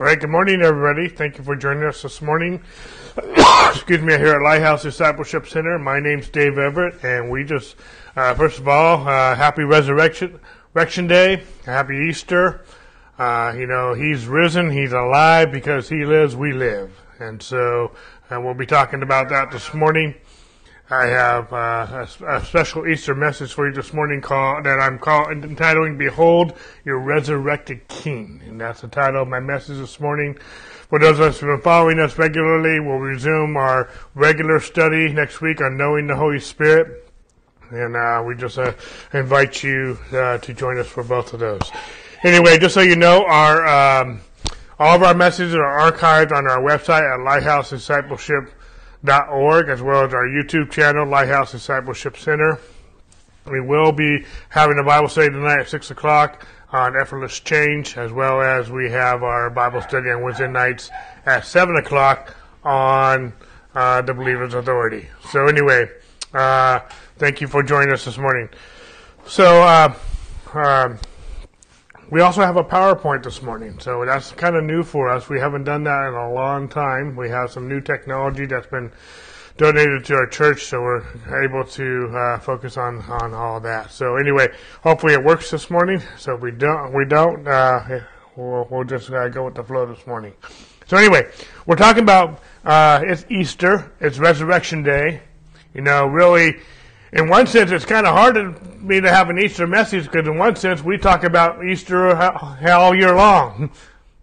All right, good morning, everybody. Thank you for joining us this morning. Excuse me, here at Lighthouse Discipleship Center. My name's Dave Everett, and we just, uh, first of all, uh, happy Resurrection, Resurrection Day, happy Easter. Uh, you know, He's risen, He's alive, because He lives, we live. And so, uh, we'll be talking about that this morning. I have uh, a, a, special Easter message for you this morning call, that I'm call, entitling Behold Your Resurrected King. And that's the title of my message this morning. For those of us who have been following us regularly, we'll resume our regular study next week on knowing the Holy Spirit. And uh, we just uh, invite you uh, to join us for both of those. Anyway, just so you know, our um, all of our messages are archived on our website at Lighthouse Discipleship org, as well as our YouTube channel, Lighthouse Discipleship Center. We will be having a Bible study tonight at 6 o'clock on effortless change, as well as we have our Bible study on Wednesday nights at 7 o'clock on uh, the Believer's Authority. So, anyway, uh, thank you for joining us this morning. So, uh, um, we also have a PowerPoint this morning, so that's kind of new for us. We haven't done that in a long time. We have some new technology that's been donated to our church, so we're able to uh, focus on on all that. So anyway, hopefully it works this morning. So if we don't, we don't, uh, we'll, we'll just uh, go with the flow this morning. So anyway, we're talking about uh, it's Easter, it's Resurrection Day. You know, really in one sense, it's kind of hard to me to have an Easter message because, in one sense, we talk about Easter all year long.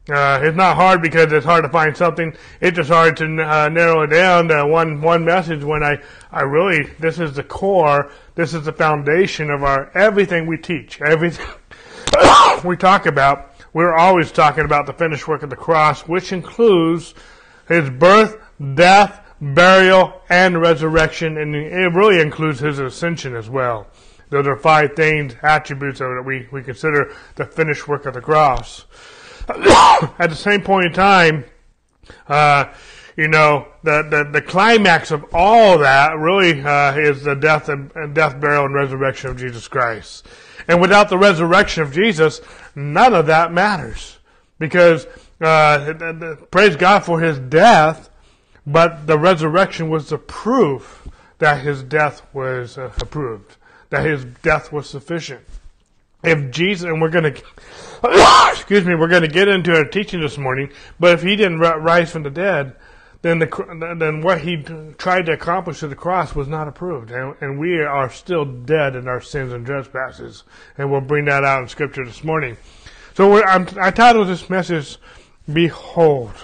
Uh, it's not hard because it's hard to find something. It's just hard to uh, narrow it down to one one message. When I I really this is the core. This is the foundation of our everything we teach. Everything we talk about. We're always talking about the finished work of the cross, which includes His birth, death, burial, and resurrection, and it really includes his ascension as well. Those are five things, attributes that we, we consider the finished work of the cross. At the same point in time, uh, you know, the, the, the, climax of all that really uh, is the death and, and death, burial, and resurrection of Jesus Christ. And without the resurrection of Jesus, none of that matters. Because uh, praise God for his death, but the resurrection was the proof that his death was uh, approved, that his death was sufficient. If Jesus, and we're going to, excuse me, we're going to get into our teaching this morning, but if he didn't rise from the dead, then the then what he tried to accomplish at the cross was not approved, and, and we are still dead in our sins and trespasses, and we'll bring that out in Scripture this morning. So i titled this message, "Behold."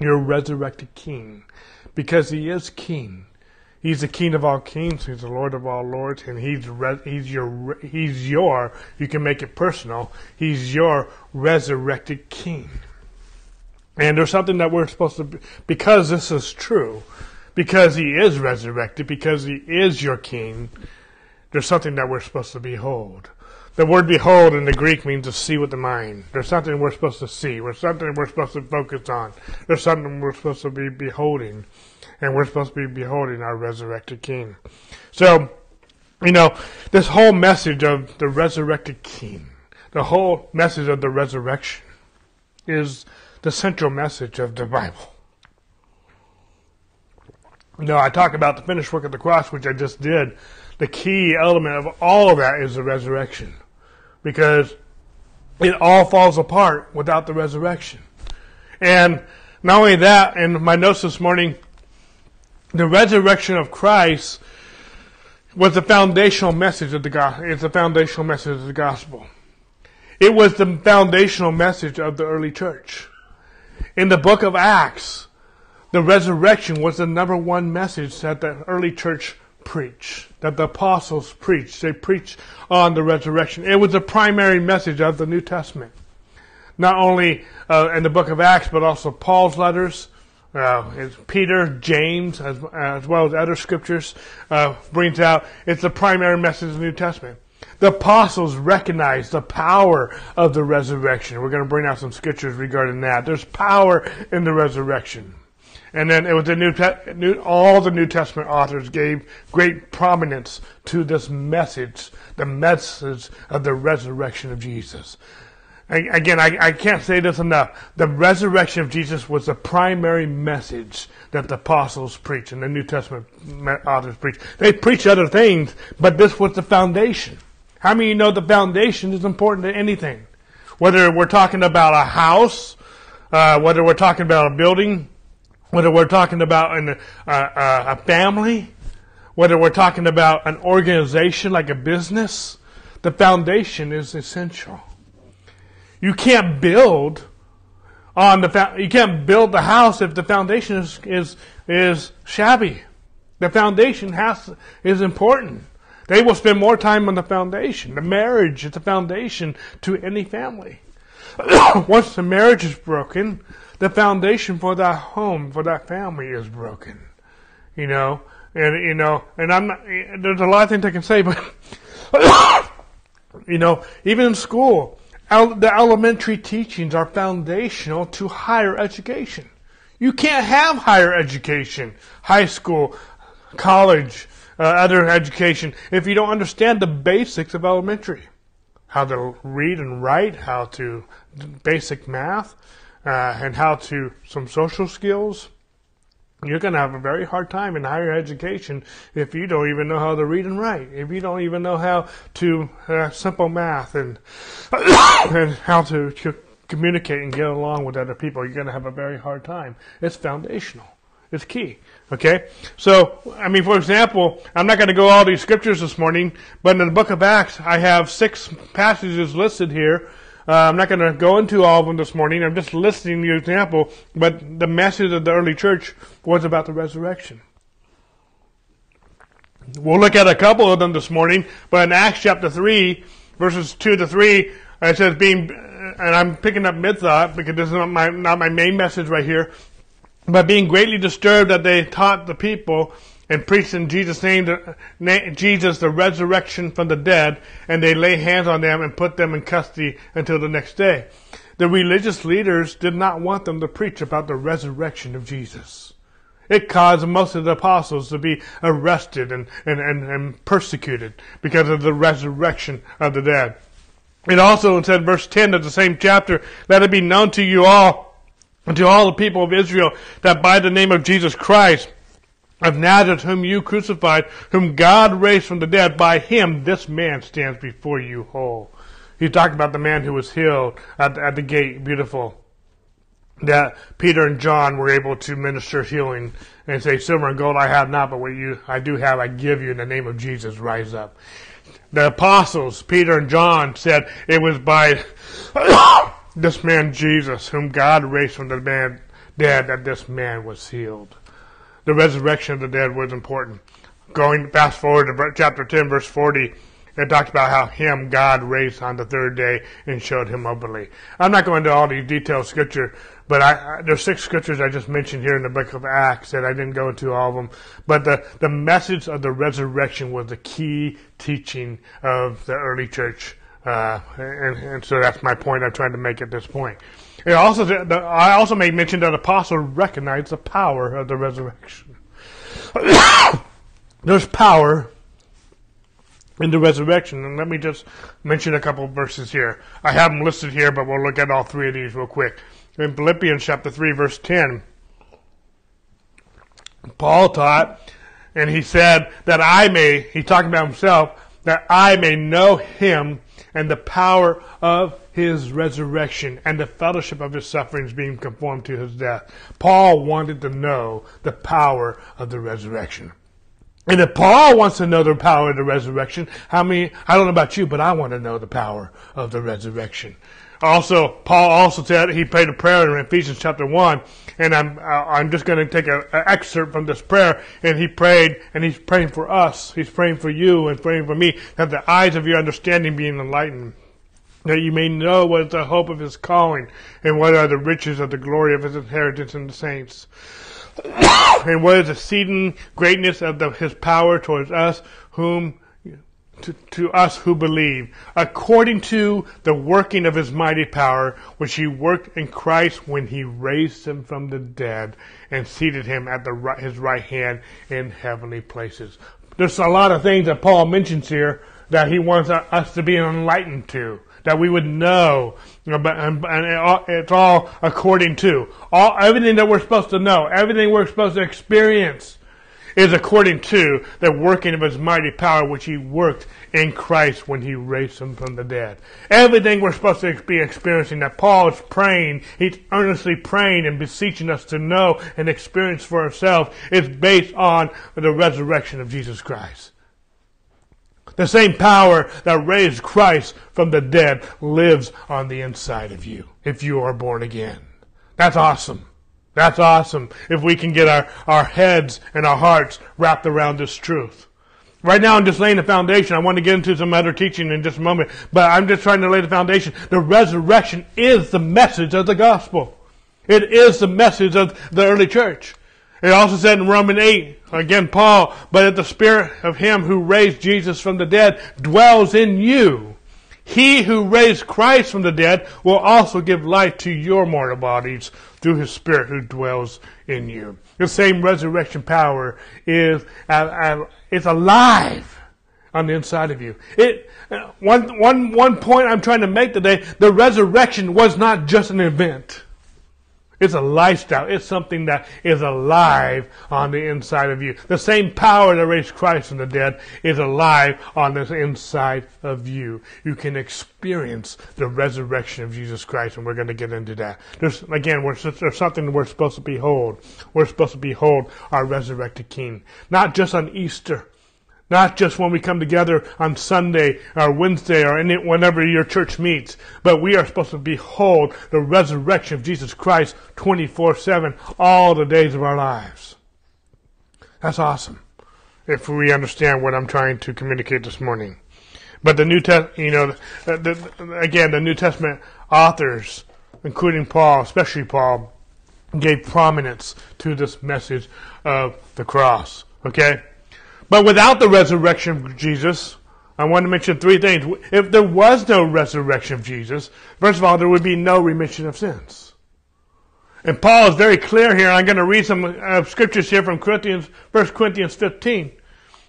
Your resurrected King, because He is King. He's the King of all kings. He's the Lord of all lords, and He's re- He's your He's your. You can make it personal. He's your resurrected King. And there's something that we're supposed to, be, because this is true, because He is resurrected, because He is your King. There's something that we're supposed to behold. The word behold in the Greek means to see with the mind. There's something we're supposed to see. There's something we're supposed to focus on. There's something we're supposed to be beholding. And we're supposed to be beholding our resurrected King. So, you know, this whole message of the resurrected King, the whole message of the resurrection is the central message of the Bible. You know, I talk about the finished work of the cross, which I just did. The key element of all of that is the resurrection because it all falls apart without the resurrection. And not only that, in my notes this morning, the resurrection of Christ was the foundational message of the gospel. It's the foundational message of the gospel. It was the foundational message of the early church. In the book of Acts, the resurrection was the number one message that the early church preach, that the apostles preached. They preached on the resurrection. It was the primary message of the New Testament. Not only uh, in the book of Acts, but also Paul's letters, uh, Peter, James, as, as, well as other scriptures, uh, brings out it's the primary message of the New Testament. The apostles recognized the power of the resurrection. We're going to bring out some scriptures regarding that. There's power in the resurrection. And then it was the New, New, all the New Testament authors gave great prominence to this message, the message of the resurrection of Jesus. again, I, I can't say this enough. The resurrection of Jesus was the primary message that the apostles preach and the New Testament authors preach. They preach other things, but this was the foundation. How many of you know the foundation is important to anything? Whether we're talking about a house, uh, whether we're talking about a building, whether we're talking about an, uh, uh, a family, whether we're talking about an organization like a business, the foundation is essential. You can't build on the you can't build the house if the foundation is is is shabby. The foundation has is important. They will spend more time on the foundation. The marriage is the foundation to any family. Once the marriage is broken, the foundation for that home, for that family is broken. You know, and you know, and I'm not. There's a lot of things I can say, but you know, even in school, the elementary teachings are foundational to higher education. You can't have higher education, high school, college, uh, other education, if you don't understand the basics of elementary. How to read and write, how to basic math, uh, and how to some social skills you're going to have a very hard time in higher education if you don't even know how to read and write, if you don't even know how to uh, simple math and and how to, to communicate and get along with other people. You're going to have a very hard time. It's foundational. It's key. Okay? So, I mean, for example, I'm not going to go all these scriptures this morning, but in the book of Acts, I have six passages listed here uh, I'm not going to go into all of them this morning. I'm just listing the example, but the message of the early church was about the resurrection. We'll look at a couple of them this morning, but in Acts chapter 3, verses 2 to 3, it says being, and I'm picking up mid-thought because this is not my, not my main message right here, but being greatly disturbed that they taught the people and preached in Jesus' name, Jesus, the resurrection from the dead, and they lay hands on them and put them in custody until the next day. The religious leaders did not want them to preach about the resurrection of Jesus. It caused most of the apostles to be arrested and, and, and, and persecuted because of the resurrection of the dead. It also said, verse 10 of the same chapter, let it be known to you all, and to all the people of Israel, that by the name of Jesus Christ, of Nazareth, whom you crucified, whom God raised from the dead, by him this man stands before you whole. He's talking about the man who was healed at, at the gate, beautiful. That Peter and John were able to minister healing and say, Silver and gold I have not, but what you I do have, I give you in the name of Jesus, rise up. The apostles, Peter and John, said it was by this man Jesus, whom God raised from the dead, that this man was healed the resurrection of the dead was important. Going fast forward to chapter 10, verse 40, it talks about how him God raised on the third day and showed him openly. I'm not going into all these detailed scripture, but I, I, there's six scriptures I just mentioned here in the book of Acts that I didn't go into all of them. But the, the message of the resurrection was the key teaching of the early church. Uh, and, and so that's my point I'm trying to make at this point. It also, I also made mention that apostles recognized the power of the resurrection. There's power in the resurrection. And let me just mention a couple of verses here. I have them listed here, but we'll look at all three of these real quick. In Philippians chapter 3, verse 10, Paul taught, and he said that I may, he's talking about himself, that I may know him and the power of his resurrection and the fellowship of his sufferings being conformed to his death. Paul wanted to know the power of the resurrection. And if Paul wants to know the power of the resurrection, how many, I don't know about you, but I want to know the power of the resurrection. Also, Paul also said he prayed a prayer in Ephesians chapter 1, and I'm, uh, I'm just going to take an excerpt from this prayer, and he prayed, and he's praying for us, he's praying for you, and praying for me, that the eyes of your understanding being enlightened, that you may know what is the hope of his calling, and what are the riches of the glory of his inheritance in the saints, and what is the exceeding greatness of the, his power towards us, whom to, to, us who believe, according to the working of his mighty power, which he worked in Christ when he raised him from the dead and seated him at the right, his right hand in heavenly places. There's a lot of things that Paul mentions here that he wants us to be enlightened to that we would know, and, and it's all according to all everything that we're supposed to know, everything we're supposed to experience is according to the working of his mighty power which he worked in Christ when he raised him from the dead. Everything we're supposed to be experiencing that Paul is praying, he's earnestly praying and beseeching us to know and experience for ourselves is based on the resurrection of Jesus Christ. The same power that raised Christ from the dead lives on the inside of you if you are born again. That's awesome. That's awesome if we can get our, our heads and our hearts wrapped around this truth. Right now, I'm just laying the foundation. I want to get into some other teaching in just a moment, but I'm just trying to lay the foundation. The resurrection is the message of the gospel. It is the message of the early church. It also said in Romans 8, again, Paul, but if the spirit of him who raised Jesus from the dead dwells in you, he who raised Christ from the dead will also give life to your mortal bodies through his spirit who dwells in you. The same resurrection power is, uh, uh, is alive on the inside of you. It, uh, one, one, one point I'm trying to make today, the resurrection was not just an event. It's a lifestyle. It's something that is alive on the inside of you. The same power that raised Christ from the dead is alive on the inside of you. You can experience the resurrection of Jesus Christ, and we're going to get into that. There's, again, there's something we're supposed to behold. We're supposed to behold our resurrected King. Not just on Easter. Not just when we come together on Sunday or Wednesday or any, whenever your church meets, but we are supposed to behold the resurrection of Jesus Christ 24 7 all the days of our lives. That's awesome if we understand what I'm trying to communicate this morning. But the New Testament, you know, the, the, again, the New Testament authors, including Paul, especially Paul, gave prominence to this message of the cross. Okay? But without the resurrection of Jesus, I want to mention three things. If there was no resurrection of Jesus, first of all, there would be no remission of sins. And Paul is very clear here. I'm going to read some uh, scriptures here from Corinthians, 1 Corinthians 15.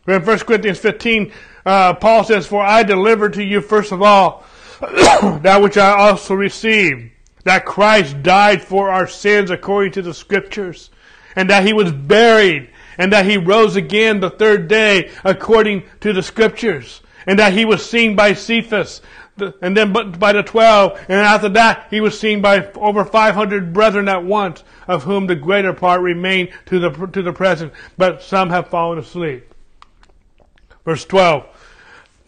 In 1 Corinthians 15, uh, Paul says, For I delivered to you first of all that which I also received, that Christ died for our sins according to the scriptures, and that he was buried, and that he rose again the third day according to the scriptures, and that he was seen by Cephas, and then by the twelve, and after that he was seen by over 500 brethren at once, of whom the greater part remain to the, to the present, but some have fallen asleep. Verse 12.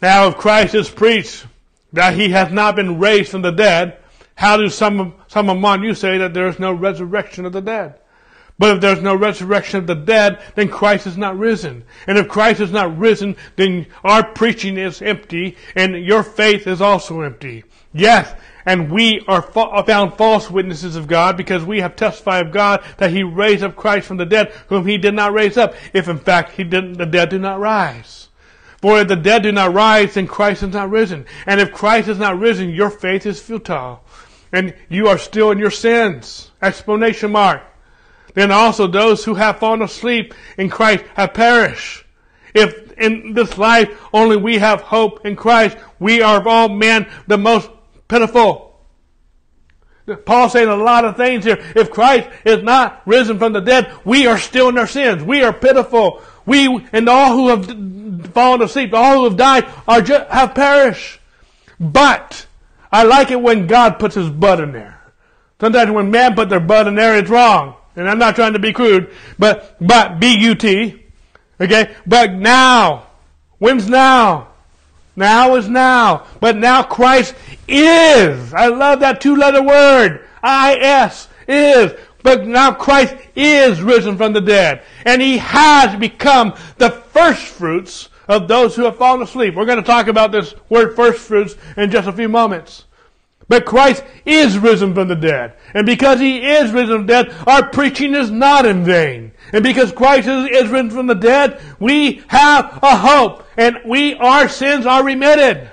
Now if Christ is preached that he hath not been raised from the dead, how do some, some among you say that there is no resurrection of the dead? But if there's no resurrection of the dead, then Christ is not risen. And if Christ is not risen, then our preaching is empty, and your faith is also empty. Yes, and we are found false witnesses of God because we have testified of God that He raised up Christ from the dead, whom He did not raise up, if in fact He didn't, the dead did not rise. For if the dead do not rise, then Christ is not risen. And if Christ is not risen, your faith is futile. And you are still in your sins. Explanation mark then also those who have fallen asleep in Christ have perished. If in this life only we have hope in Christ, we are of all men the most pitiful. Paul saying a lot of things here. If Christ is not risen from the dead, we are still in our sins. We are pitiful. We and all who have fallen asleep, all who have died, are just, have perished. But I like it when God puts His butt in there. Sometimes when man put their butt in there, it's wrong. And I'm not trying to be crude, but, but, B-U-T. Okay? But now. When's now? Now is now. But now Christ is. I love that two letter word. I-S. Is. But now Christ is risen from the dead. And He has become the first fruits of those who have fallen asleep. We're going to talk about this word first fruits in just a few moments. But Christ is risen from the dead. And because He is risen from the dead, our preaching is not in vain. And because Christ is, is risen from the dead, we have a hope. And we, our sins are remitted.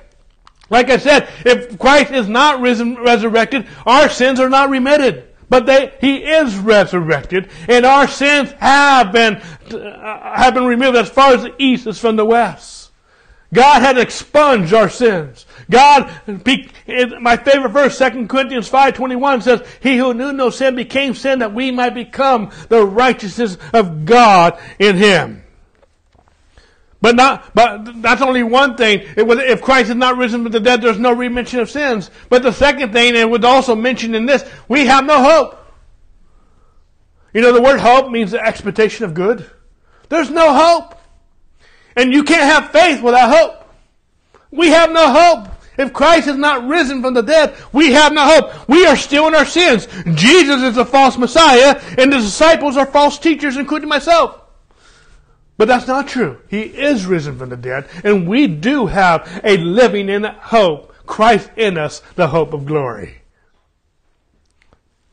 Like I said, if Christ is not risen, resurrected, our sins are not remitted. But they, He is resurrected, and our sins have been, uh, have been removed as far as the east is from the west. God had expunged our sins. God, my favorite verse, 2 Corinthians 5.21 says, He who knew no sin became sin that we might become the righteousness of God in Him. But not, but that's only one thing. If Christ is not risen from the dead, there's no remission of sins. But the second thing, and it was also mentioned in this, we have no hope. You know, the word hope means the expectation of good. There's no hope. And you can't have faith without hope. We have no hope. If Christ is not risen from the dead, we have no hope. We are still in our sins. Jesus is a false Messiah, and the disciples are false teachers, including myself. But that's not true. He is risen from the dead, and we do have a living in hope. Christ in us, the hope of glory.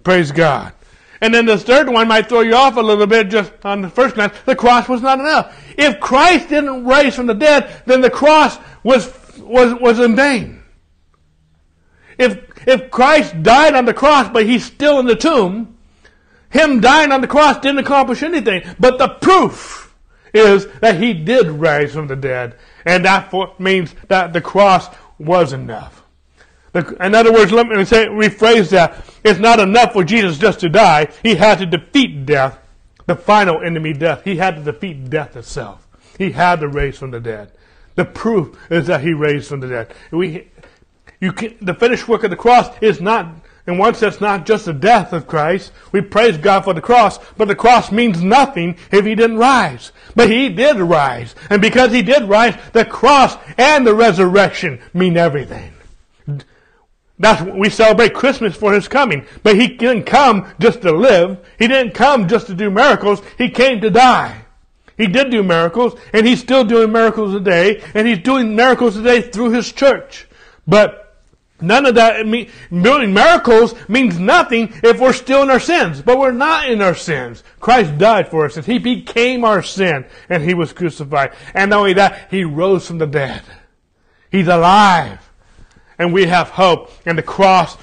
Praise God. And then the third one might throw you off a little bit just on the first glance. The cross was not enough. If Christ didn't rise from the dead, then the cross was, was, was in vain. If, if Christ died on the cross, but he's still in the tomb, him dying on the cross didn't accomplish anything. But the proof is that he did rise from the dead. And that means that the cross was enough. In other words, let me say, rephrase that. It's not enough for Jesus just to die. He had to defeat death, the final enemy, death. He had to defeat death itself. He had to raise from the dead. The proof is that he raised from the dead. We, you can, the finished work of the cross is not in one sense, not just the death of Christ. We praise God for the cross, but the cross means nothing if he didn't rise. But he did rise. And because he did rise, the cross and the resurrection mean everything. That's we celebrate Christmas for his coming. But he didn't come just to live. He didn't come just to do miracles. He came to die. He did do miracles, and he's still doing miracles today, and he's doing miracles today through his church. But None of that, doing miracles means nothing if we're still in our sins. But we're not in our sins. Christ died for us and He became our sin and He was crucified. And not only that, He rose from the dead. He's alive. And we have hope. And the cross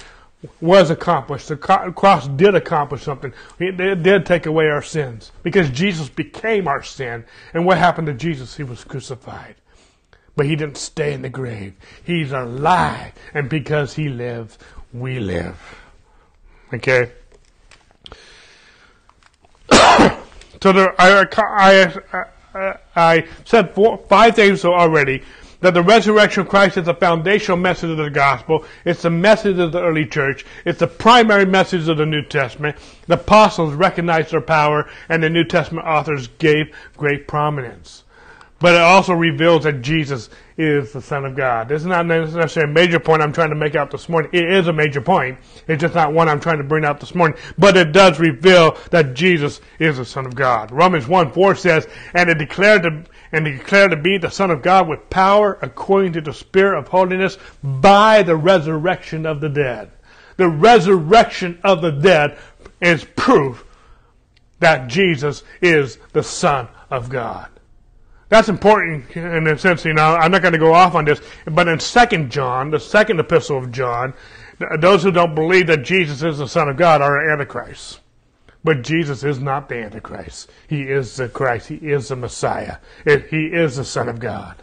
was accomplished. The cross did accomplish something. It did take away our sins. Because Jesus became our sin. And what happened to Jesus? He was crucified. But he didn't stay in the grave. He's alive. And because he lives, we live. Okay? so there, I, I, I, I said four, five things already. That the resurrection of Christ is the foundational message of the gospel. It's the message of the early church. It's the primary message of the New Testament. The apostles recognized their power, and the New Testament authors gave great prominence. But it also reveals that Jesus is the Son of God. This is not necessarily a major point I'm trying to make out this morning. It is a major point. It's just not one I'm trying to bring out this morning. But it does reveal that Jesus is the Son of God. Romans 1 4 says, And it declared to and declared to be the Son of God with power according to the Spirit of holiness by the resurrection of the dead. The resurrection of the dead is proof that Jesus is the Son of God. That's important in a sense, you know, I'm not going to go off on this, but in Second John, the second epistle of John, those who don't believe that Jesus is the Son of God are Antichrist. But Jesus is not the Antichrist. He is the Christ. He is the Messiah. He is the Son of God.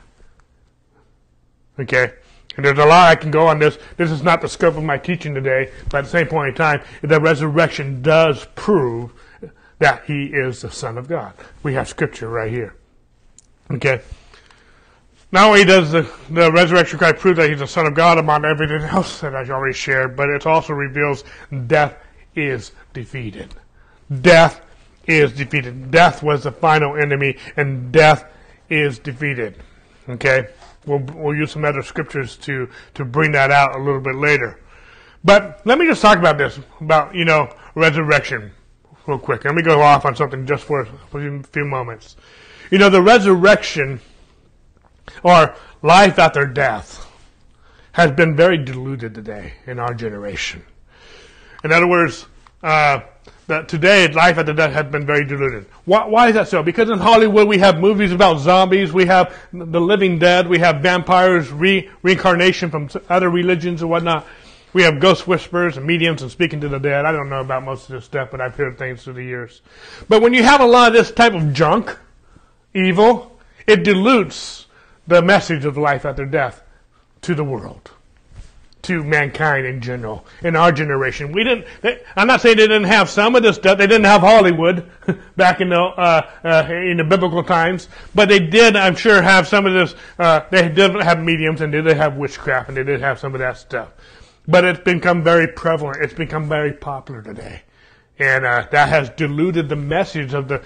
Okay? And there's a lot I can go on this. This is not the scope of my teaching today, but at the same point in time, the resurrection does prove that he is the Son of God. We have scripture right here. Okay. Not only does the, the resurrection Christ prove that he's the Son of God among everything else that I've already shared, but it also reveals death is defeated. Death is defeated. Death was the final enemy, and death is defeated. Okay? We'll, we'll use some other scriptures to, to bring that out a little bit later. But let me just talk about this, about, you know, resurrection real quick. Let me go off on something just for a few moments. You know, the resurrection or life after death has been very diluted today in our generation. In other words, uh, that today life after death has been very diluted. Why, why, is that so? Because in Hollywood we have movies about zombies, we have the living dead, we have vampires, re- reincarnation from other religions and whatnot. We have ghost whisperers and mediums and speaking to the dead. I don't know about most of this stuff, but I've heard things through the years. But when you have a lot of this type of junk, evil, it dilutes the message of life after death to the world, to mankind in general, in our generation. We didn't. They, I'm not saying they didn't have some of this stuff. They didn't have Hollywood back in the uh, uh, in the biblical times, but they did. I'm sure have some of this. Uh, they did have mediums, and they did have witchcraft, and they did have some of that stuff. But it's become very prevalent. It's become very popular today, and uh, that has diluted the message of the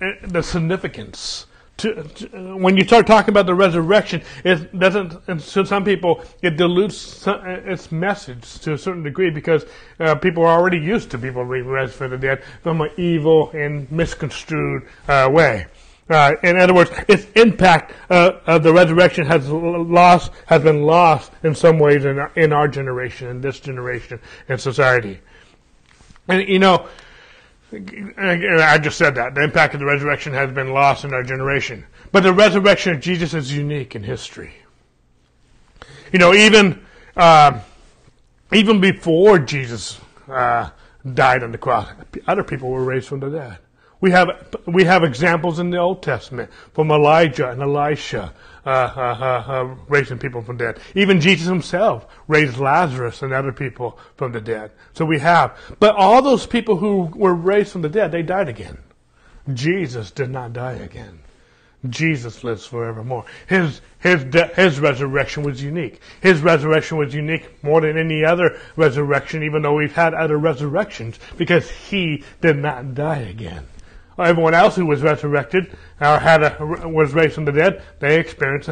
uh, the significance to, to, when you start talking about the resurrection, it doesn't. To some people, it dilutes its message to a certain degree because uh, people are already used to people being raised from the dead from an evil and misconstrued uh, way. Uh, in other words, its impact uh, of the resurrection has lost, has been lost in some ways in our, in our generation, in this generation, in society. And you know, I just said that. The impact of the resurrection has been lost in our generation. But the resurrection of Jesus is unique in history. You know, even uh, even before Jesus uh, died on the cross, other people were raised from the dead. We have we have examples in the Old Testament from Elijah and Elisha, uh, uh, raising people from dead. Even Jesus himself raised Lazarus and other people from the dead. So we have. But all those people who were raised from the dead, they died again. Jesus did not die again. Jesus lives forevermore. His his de- his resurrection was unique. His resurrection was unique more than any other resurrection, even though we've had other resurrections, because he did not die again. Everyone else who was resurrected or had a, was raised from the dead, they experienced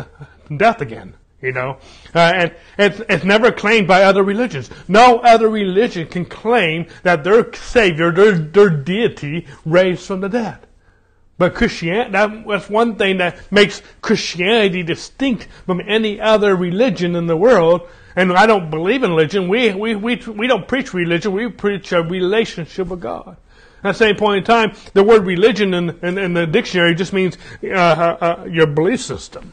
death again. You know, uh, and it's it's never claimed by other religions. No other religion can claim that their savior, their their deity, raised from the dead. But Christianity, that, that's one thing that makes Christianity distinct from any other religion in the world. And I don't believe in religion. We, we, we, we don't preach religion. We preach a relationship with God. At the same point in time, the word religion in, in, in the dictionary just means uh, uh, uh, your belief system.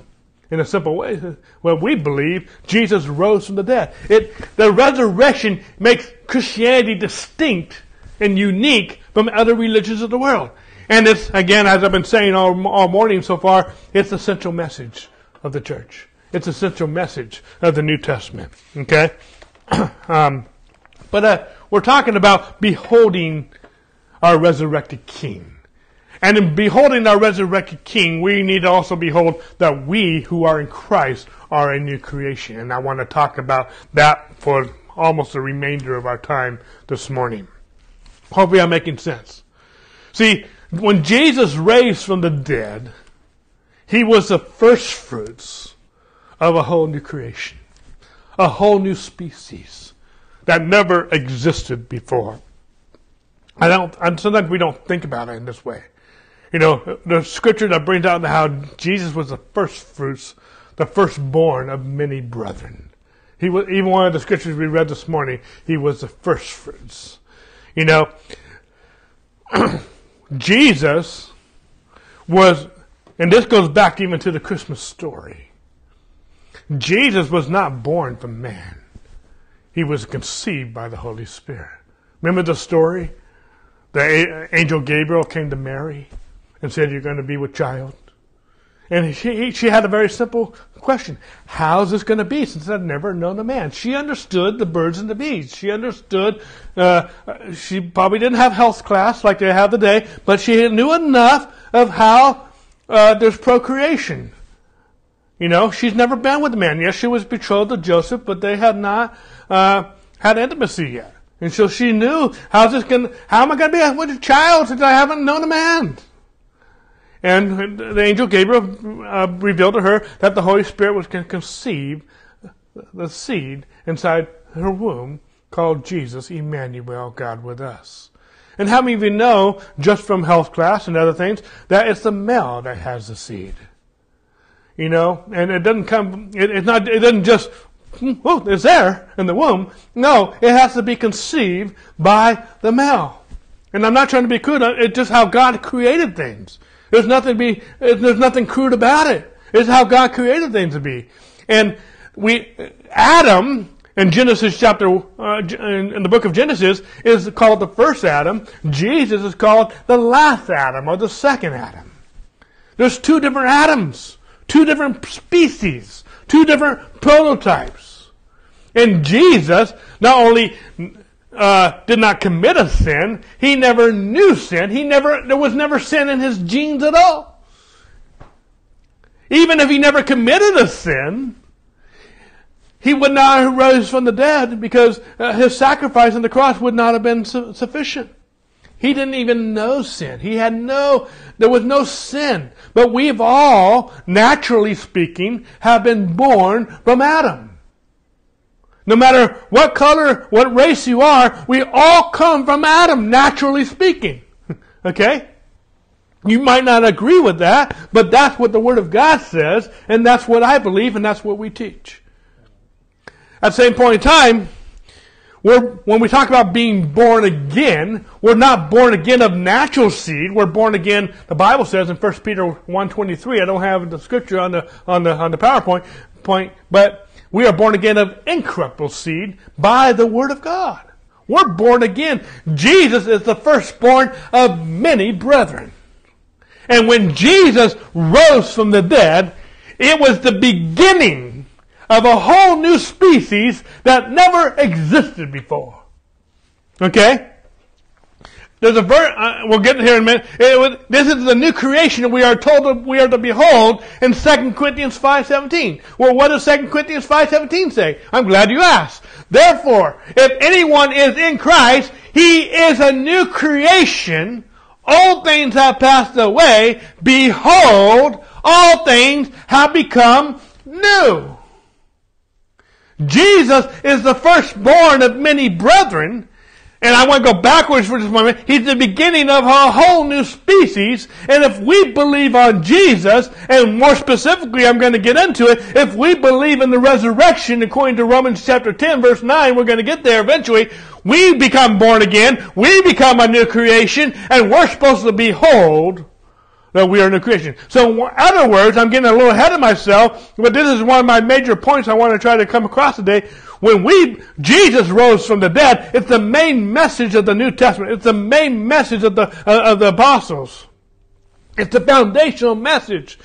In a simple way, well, we believe Jesus rose from the dead. It, the resurrection makes Christianity distinct and unique from other religions of the world. And it's, again, as I've been saying all, all morning so far, it's the central message of the church. It's the central message of the New Testament. Okay? um, but uh, we're talking about beholding our resurrected King. And in beholding our resurrected King, we need to also behold that we who are in Christ are a new creation. And I want to talk about that for almost the remainder of our time this morning. Hopefully I'm making sense. See, when Jesus raised from the dead, he was the first fruits of a whole new creation, a whole new species that never existed before. I don't. And sometimes we don't think about it in this way. You know, the scripture that brings out how Jesus was the first fruits, the firstborn of many brethren. He was even one of the scriptures we read this morning. He was the first fruits. You know, Jesus was, and this goes back even to the Christmas story. Jesus was not born from man. He was conceived by the Holy Spirit. Remember the story? The angel Gabriel came to Mary and said, You're going to be with child. And she, she had a very simple question. How's this going to be since I've never known a man? She understood the birds and the bees. She understood, uh, she probably didn't have health class like they have today, but she knew enough of how uh, there's procreation. You know, she's never been with a man. Yes, she was betrothed to Joseph, but they had not uh, had intimacy yet. And so she knew, how's this going how am I going to be with a child since I haven't known a man? And the angel Gabriel uh, revealed to her that the Holy Spirit was going to conceive the seed inside her womb called Jesus, Emmanuel, God with us. And how many of you know, just from health class and other things, that it's the male that has the seed? You know, and it doesn't come, it, it's not, it doesn't just well, it's there in the womb. No, it has to be conceived by the male. And I'm not trying to be crude. It's just how God created things. There's nothing be. There's nothing crude about it. It's how God created things to be. And we, Adam, in Genesis chapter, uh, in the book of Genesis, is called the first Adam. Jesus is called the last Adam or the second Adam. There's two different Adams two different species, two different prototypes. And Jesus not only uh, did not commit a sin, he never knew sin. He never there was never sin in his genes at all. Even if he never committed a sin, he would not have rose from the dead because uh, his sacrifice on the cross would not have been su- sufficient. He didn't even know sin. He had no, there was no sin. But we've all, naturally speaking, have been born from Adam. No matter what color, what race you are, we all come from Adam, naturally speaking. okay? You might not agree with that, but that's what the Word of God says, and that's what I believe, and that's what we teach. At the same point in time, we're, when we talk about being born again, we're not born again of natural seed. We're born again, the Bible says in 1 Peter 1.23, I don't have the scripture on the, on the, on the PowerPoint, point, but we are born again of incorruptible seed by the Word of God. We're born again. Jesus is the firstborn of many brethren. And when Jesus rose from the dead, it was the beginning of a whole new species that never existed before. Okay? There's a verse, uh, we'll get here in a minute. Was, this is the new creation we are told that we are to behold in 2 Corinthians 5.17. Well, what does 2 Corinthians 5.17 say? I'm glad you asked. Therefore, if anyone is in Christ, he is a new creation. All things have passed away. Behold, all things have become new. Jesus is the firstborn of many brethren. And I want to go backwards for just a moment. He's the beginning of a whole new species. And if we believe on Jesus, and more specifically, I'm going to get into it, if we believe in the resurrection, according to Romans chapter 10, verse 9, we're going to get there eventually, we become born again, we become a new creation, and we're supposed to behold that we are a new creation. So, in other words, I'm getting a little ahead of myself, but this is one of my major points I want to try to come across today. When we, Jesus rose from the dead, it's the main message of the New Testament. It's the main message of the, uh, of the apostles. It's the foundational message.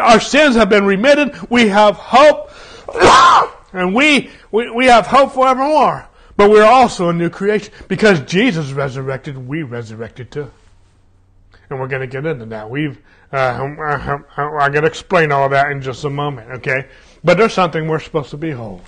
Our sins have been remitted. We have hope. and we, we, we have hope forevermore. But we're also a new creation. Because Jesus resurrected, we resurrected too and we're going to get into that. We've, uh, I'm, I'm going to explain all that in just a moment, okay? But there's something we're supposed to behold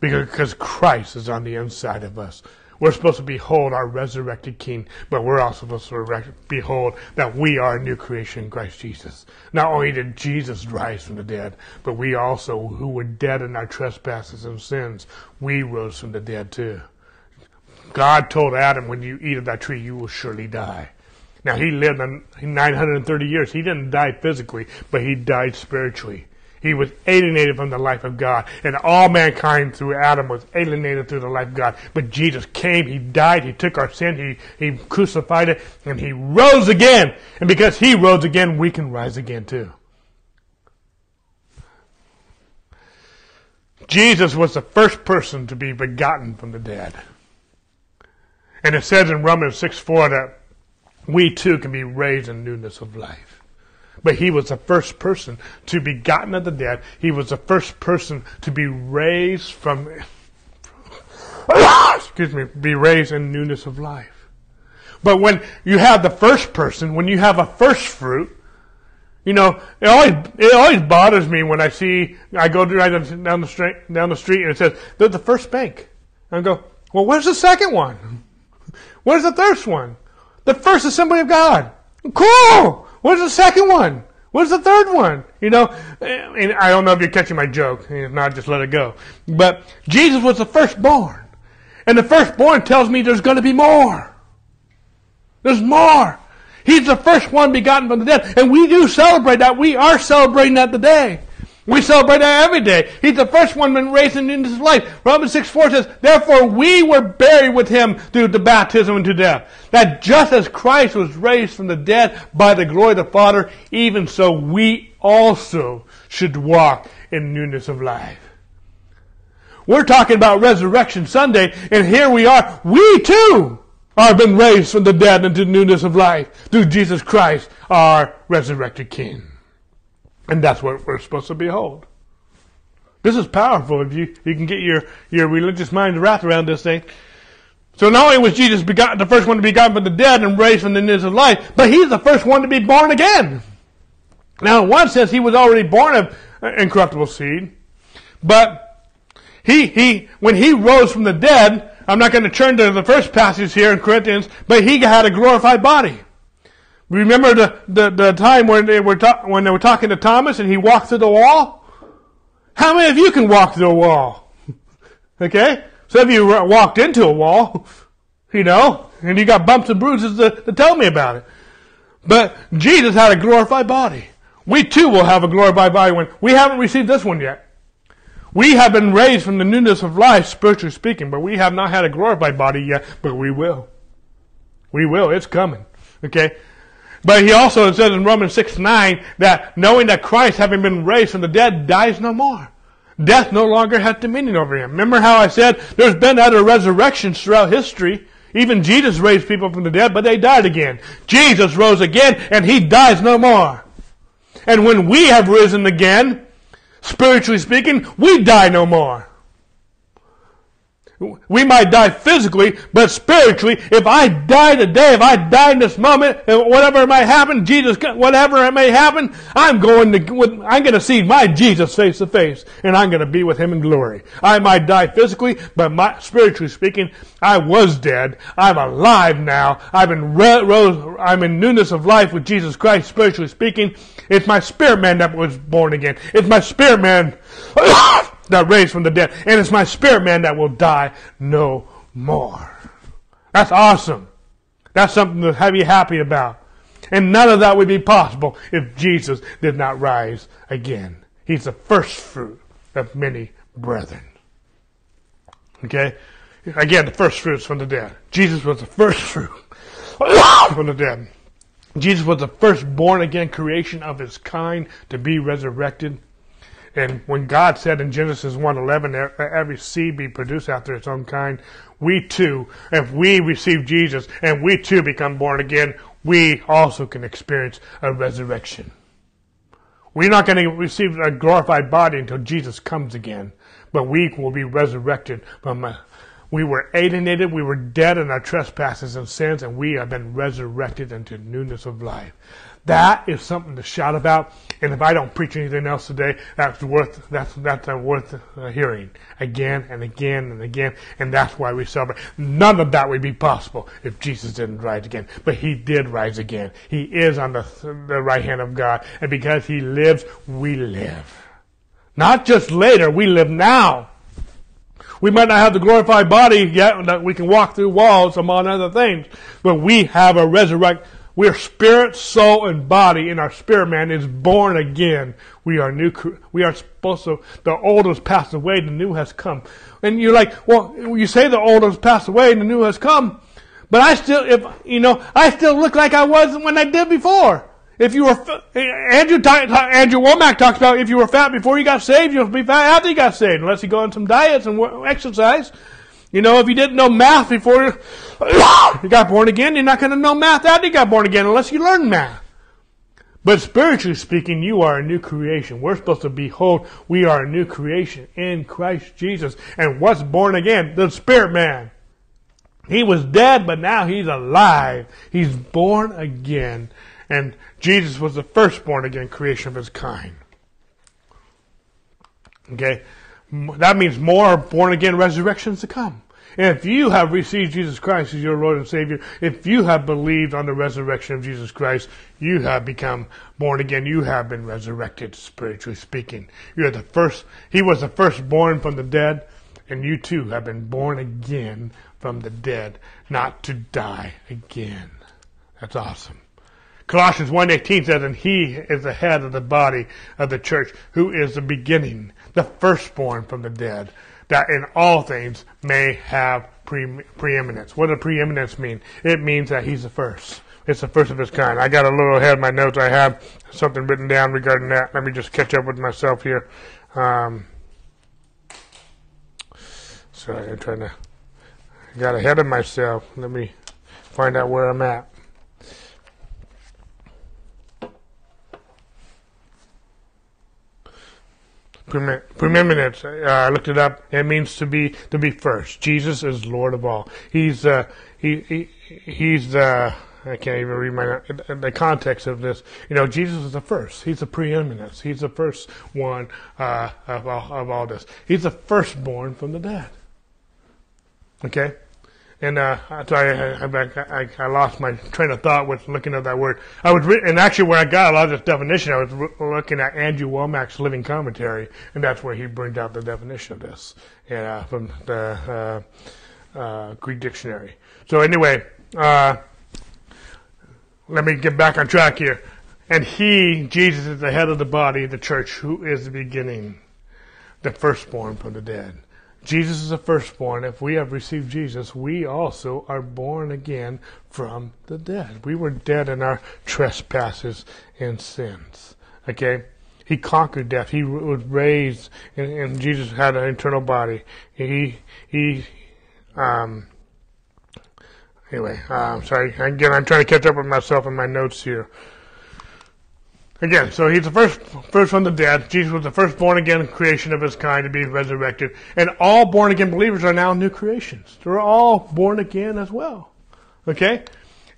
because Christ is on the inside of us. We're supposed to behold our resurrected King, but we're also supposed to behold that we are a new creation in Christ Jesus. Not only did Jesus rise from the dead, but we also, who were dead in our trespasses and sins, we rose from the dead too. God told Adam, when you eat of that tree, you will surely die. Now he lived 930 years. He didn't die physically, but he died spiritually. He was alienated from the life of God. And all mankind through Adam was alienated through the life of God. But Jesus came, He died, He took our sin, He, he crucified it, and He rose again. And because He rose again, we can rise again too. Jesus was the first person to be begotten from the dead. And it says in Romans 6 4 that we too can be raised in newness of life. But he was the first person to be gotten of the dead. He was the first person to be raised from, excuse me, be raised in newness of life. But when you have the first person, when you have a first fruit, you know, it always it always bothers me when I see I go down the street down the street and it says they're the first bank. And I go, well, where's the second one? Where's the third one? The first assembly of God. Cool. What's the second one? What's the third one? You know, eh, and I don't know if you're catching my joke. If not, just let it go. But Jesus was the firstborn. And the firstborn tells me there's going to be more. There's more. He's the first one begotten from the dead. And we do celebrate that. We are celebrating that today. We celebrate that every day. He's the first one been raised into his life. Romans 6 4 says, Therefore we were buried with him through the baptism into death. That just as Christ was raised from the dead by the glory of the Father, even so we also should walk in newness of life. We're talking about Resurrection Sunday, and here we are. We too are been raised from the dead into newness of life through Jesus Christ, our resurrected King. And that's what we're supposed to behold. This is powerful if you, you can get your, your religious mind wrapped around this thing. So not only was Jesus begotten, the first one to be begotten from the dead and raised from the news of life, but he's the first one to be born again. Now, in one sense, he was already born of incorruptible seed, but he, he, when he rose from the dead, I'm not going to turn to the first passage here in Corinthians, but he had a glorified body. Remember the, the, the time when they were ta- when they were talking to Thomas and he walked through the wall? How many of you can walk through a wall? okay? Some of you walked into a wall, you know, and you got bumps and bruises to, to tell me about it. But Jesus had a glorified body. We too will have a glorified body when we haven't received this one yet. We have been raised from the newness of life, spiritually speaking, but we have not had a glorified body yet, but we will. We will. It's coming. Okay? But he also says in Romans 6 9 that knowing that Christ, having been raised from the dead, dies no more. Death no longer has dominion over him. Remember how I said there's been other resurrections throughout history. Even Jesus raised people from the dead, but they died again. Jesus rose again, and he dies no more. And when we have risen again, spiritually speaking, we die no more. We might die physically, but spiritually, if I die today, if I die in this moment, whatever might happen, Jesus, whatever it may happen, I'm going to, I'm going to see my Jesus face to face, and I'm going to be with Him in glory. I might die physically, but my, spiritually speaking, I was dead. I'm alive now. I've been rose, I'm in newness of life with Jesus Christ, spiritually speaking. It's my spirit man that was born again. It's my spirit man. that raised from the dead. And it's my spirit man that will die no more. That's awesome. That's something to have you happy about. And none of that would be possible if Jesus did not rise again. He's the first fruit of many brethren. Okay? Again, the first fruits from the dead. Jesus was the first fruit from the dead. Jesus was the first born again creation of his kind to be resurrected. And when God said in Genesis 1:11, every seed be produced after its own kind, we too, if we receive Jesus and we too become born again, we also can experience a resurrection. We're not going to receive a glorified body until Jesus comes again, but we will be resurrected from a, we were alienated, we were dead in our trespasses and sins, and we have been resurrected into newness of life. That is something to shout about. And if I don't preach anything else today, that's worth that's that's worth uh, hearing again and again and again. And that's why we celebrate. None of that would be possible if Jesus didn't rise again. But He did rise again. He is on the the right hand of God, and because He lives, we live. Not just later, we live now. We might not have the glorified body yet that we can walk through walls among other things, but we have a resurrection we are spirit, soul, and body, and our spirit man is born again. We are new. We are supposed to. The old has passed away, the new has come. And you're like, well, you say the old has passed away and the new has come, but I still, if you know, I still look like I was when I did before. If you were Andrew Andrew Wommack talks about if you were fat before you got saved, you'll be fat after you got saved, unless you go on some diets and exercise. You know, if you didn't know math before you got born again, you're not going to know math after you got born again unless you learn math. But spiritually speaking, you are a new creation. We're supposed to behold, we are a new creation in Christ Jesus. And what's born again? The spirit man. He was dead, but now he's alive. He's born again. And Jesus was the first born again creation of his kind. Okay? That means more born again resurrections to come. And if you have received Jesus Christ as your Lord and Savior, if you have believed on the resurrection of Jesus Christ, you have become born again. You have been resurrected, spiritually speaking. You're the first, He was the firstborn from the dead, and you too have been born again from the dead, not to die again. That's awesome. Colossians 1.18 says, And he is the head of the body of the church, who is the beginning, the firstborn from the dead, that in all things may have pre- preeminence. What does preeminence mean? It means that he's the first. It's the first of its kind. I got a little ahead of my notes. I have something written down regarding that. Let me just catch up with myself here. Um, sorry, I'm trying to. got ahead of myself. Let me find out where I'm at. Preeminence. Uh, I looked it up. It means to be to be first. Jesus is Lord of all. He's uh, he, he he's the I can't even read my the context of this. You know, Jesus is the first. He's the preeminence. He's the first one uh, of, all, of all this. He's the firstborn from the dead. Okay, and uh, I, I, I, lost my train of thought with looking at that word. I was re- and actually where I got a lot of this definition, I was re- looking at Andrew Wommack's Living Commentary, and that's where he brings out the definition of this yeah, from the uh, uh, Greek dictionary. So anyway. Uh, let me get back on track here. And he, Jesus, is the head of the body, the church, who is the beginning, the firstborn from the dead. Jesus is the firstborn. If we have received Jesus, we also are born again from the dead. We were dead in our trespasses and sins. Okay? He conquered death. He was raised, and, and Jesus had an eternal body. He, he, um, Anyway, uh, sorry. Again, I'm trying to catch up with myself and my notes here. Again, so he's the first, first from the dead. Jesus was the first born again creation of his kind to be resurrected. And all born again believers are now new creations. They're all born again as well. Okay?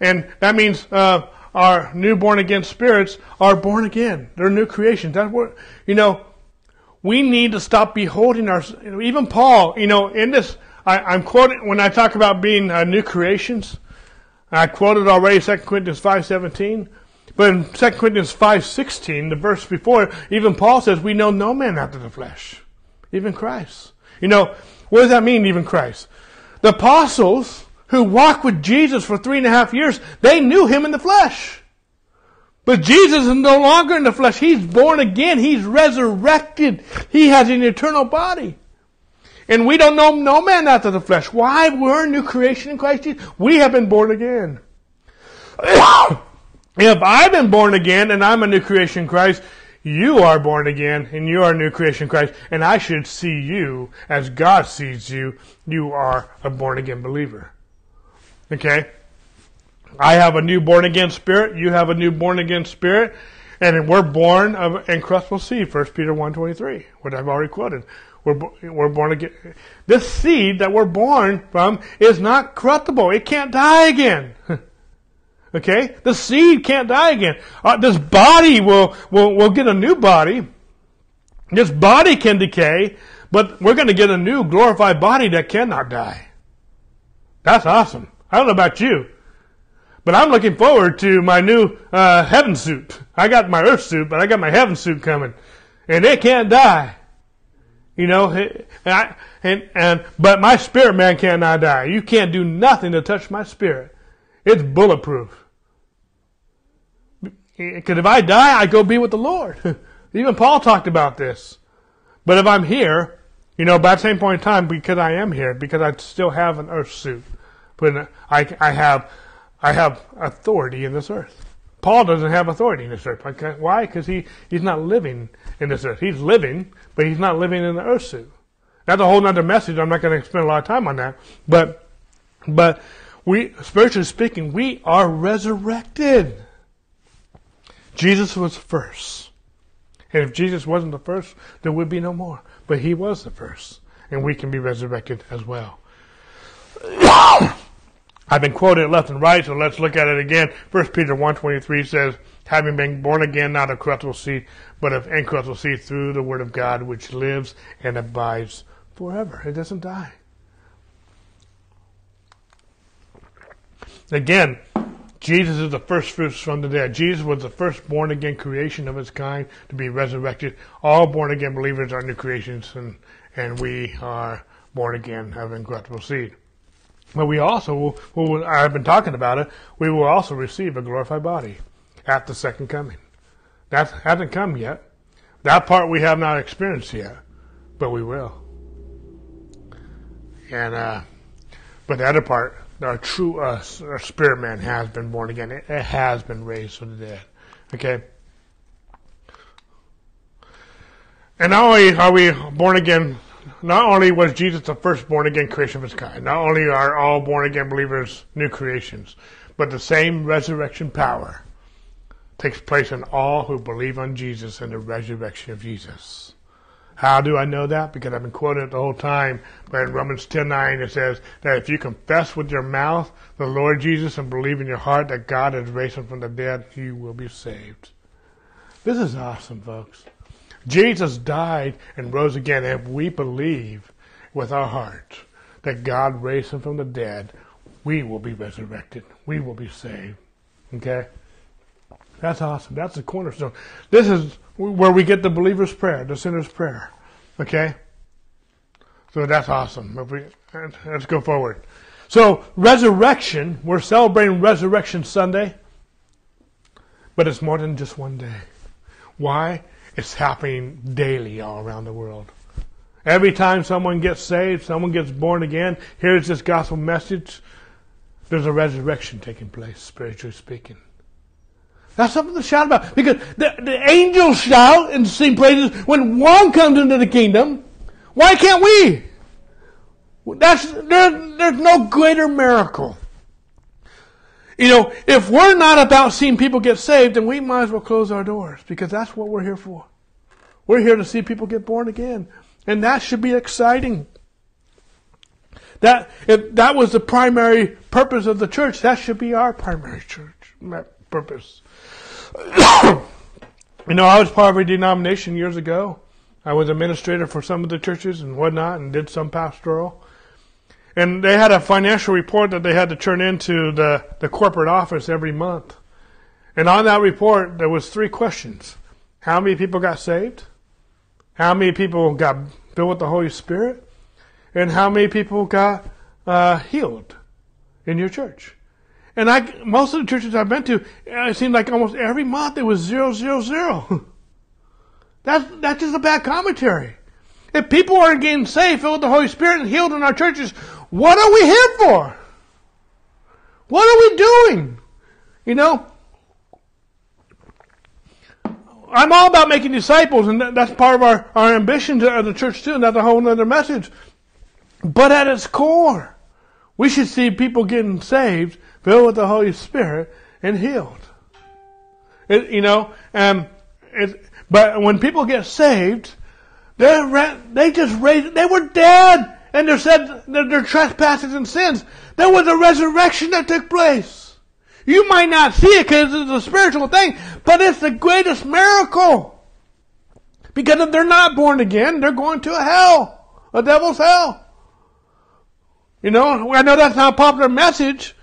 And that means, uh, our new born again spirits are born again. They're new creations. That's what, you know, we need to stop beholding our, even Paul, you know, in this, I, am quoting when I talk about being uh, new creations. I quoted already 2 Corinthians 5:17, but in 2 Corinthians 5:16, the verse before, even Paul says, "We know no man after the flesh, even Christ." You know, what does that mean? Even Christ. The apostles who walked with Jesus for three and a half years, they knew him in the flesh. But Jesus is no longer in the flesh. He's born again. He's resurrected. He has an eternal body. And we don't know no man after the flesh. Why? We're a new creation in Christ Jesus. We have been born again. if I've been born again and I'm a new creation Christ, you are born again and you are a new creation Christ. And I should see you as God sees you. You are a born again believer. Okay? I have a new born again spirit. You have a new born again spirit. And we're born of incorruptible seed, 1 Peter 1.23, what I've already quoted. We're, we're born again. This seed that we're born from is not corruptible. It can't die again. okay? The seed can't die again. Uh, this body will, will, will get a new body. This body can decay, but we're going to get a new glorified body that cannot die. That's awesome. I don't know about you, but I'm looking forward to my new uh, heaven suit. I got my earth suit, but I got my heaven suit coming, and it can't die. You know, and, I, and, and, but my spirit man cannot die. You can't do nothing to touch my spirit. It's bulletproof. Because if I die, I go be with the Lord. Even Paul talked about this. But if I'm here, you know, by the same point in time, because I am here, because I still have an earth suit, but I, I have, I have authority in this earth. Paul doesn't have authority in this earth. Why? Because he, he's not living in this earth. He's living, but he's not living in the earth suit. That's a whole other message. I'm not going to spend a lot of time on that. But, but we, spiritually speaking, we are resurrected. Jesus was first. And if Jesus wasn't the first, there would be no more. But he was the first. And we can be resurrected as well. I've been quoted left and right, so let's look at it again. First Peter 1.23 says, having been born again, not of corruptible seed, but of incorruptible seed through the word of God, which lives and abides forever. It doesn't die. Again, Jesus is the first fruits from the dead. Jesus was the first born again creation of his kind to be resurrected. All born again believers are new creations, and, and we are born again of incorruptible seed. But we also, I've been talking about it, we will also receive a glorified body at the second coming. That hasn't come yet. That part we have not experienced yet, but we will. And, uh, but the other part, our true uh, us, our spirit man has been born again. It, it has been raised from the dead. Okay? And not only are we born again not only was Jesus the first born again creation of his kind, not only are all born again believers new creations, but the same resurrection power takes place in all who believe on Jesus and the resurrection of Jesus. How do I know that? Because I've been quoting it the whole time. But in Romans 10:9 it says that if you confess with your mouth the Lord Jesus and believe in your heart that God has raised him from the dead, you will be saved. This is awesome, folks. Jesus died and rose again. If we believe with our heart that God raised him from the dead, we will be resurrected. We will be saved. Okay? That's awesome. That's the cornerstone. This is where we get the believer's prayer, the sinner's prayer. Okay? So that's awesome. We, let's go forward. So, resurrection, we're celebrating Resurrection Sunday, but it's more than just one day. Why? It's happening daily all around the world. Every time someone gets saved, someone gets born again, here's this gospel message, there's a resurrection taking place, spiritually speaking. That's something to shout about. Because the, the angels shout and sing praises when one comes into the kingdom. Why can't we? That's, there, there's no greater miracle. You know, if we're not about seeing people get saved, then we might as well close our doors because that's what we're here for. We're here to see people get born again. And that should be exciting. That, if that was the primary purpose of the church, that should be our primary church purpose. you know, I was part of a denomination years ago. I was administrator for some of the churches and whatnot and did some pastoral. And they had a financial report that they had to turn into the, the corporate office every month. And on that report, there was three questions. How many people got saved? How many people got filled with the Holy Spirit? And how many people got uh, healed in your church? And I, most of the churches I've been to, uh, it seemed like almost every month it was zero, zero, zero. that's, that's just a bad commentary. If people aren't getting saved, filled with the Holy Spirit, and healed in our churches, what are we here for? What are we doing? You know, I'm all about making disciples, and that's part of our, our ambition to, the church too, and that's a whole other message. But at its core, we should see people getting saved filled with the Holy Spirit, and healed. It, you know, um, it, but when people get saved, they they just raised, they were dead, and they said their trespasses and sins. There was a resurrection that took place. You might not see it because it's a spiritual thing, but it's the greatest miracle. Because if they're not born again, they're going to a hell, a devil's hell. You know, I know that's not a popular message,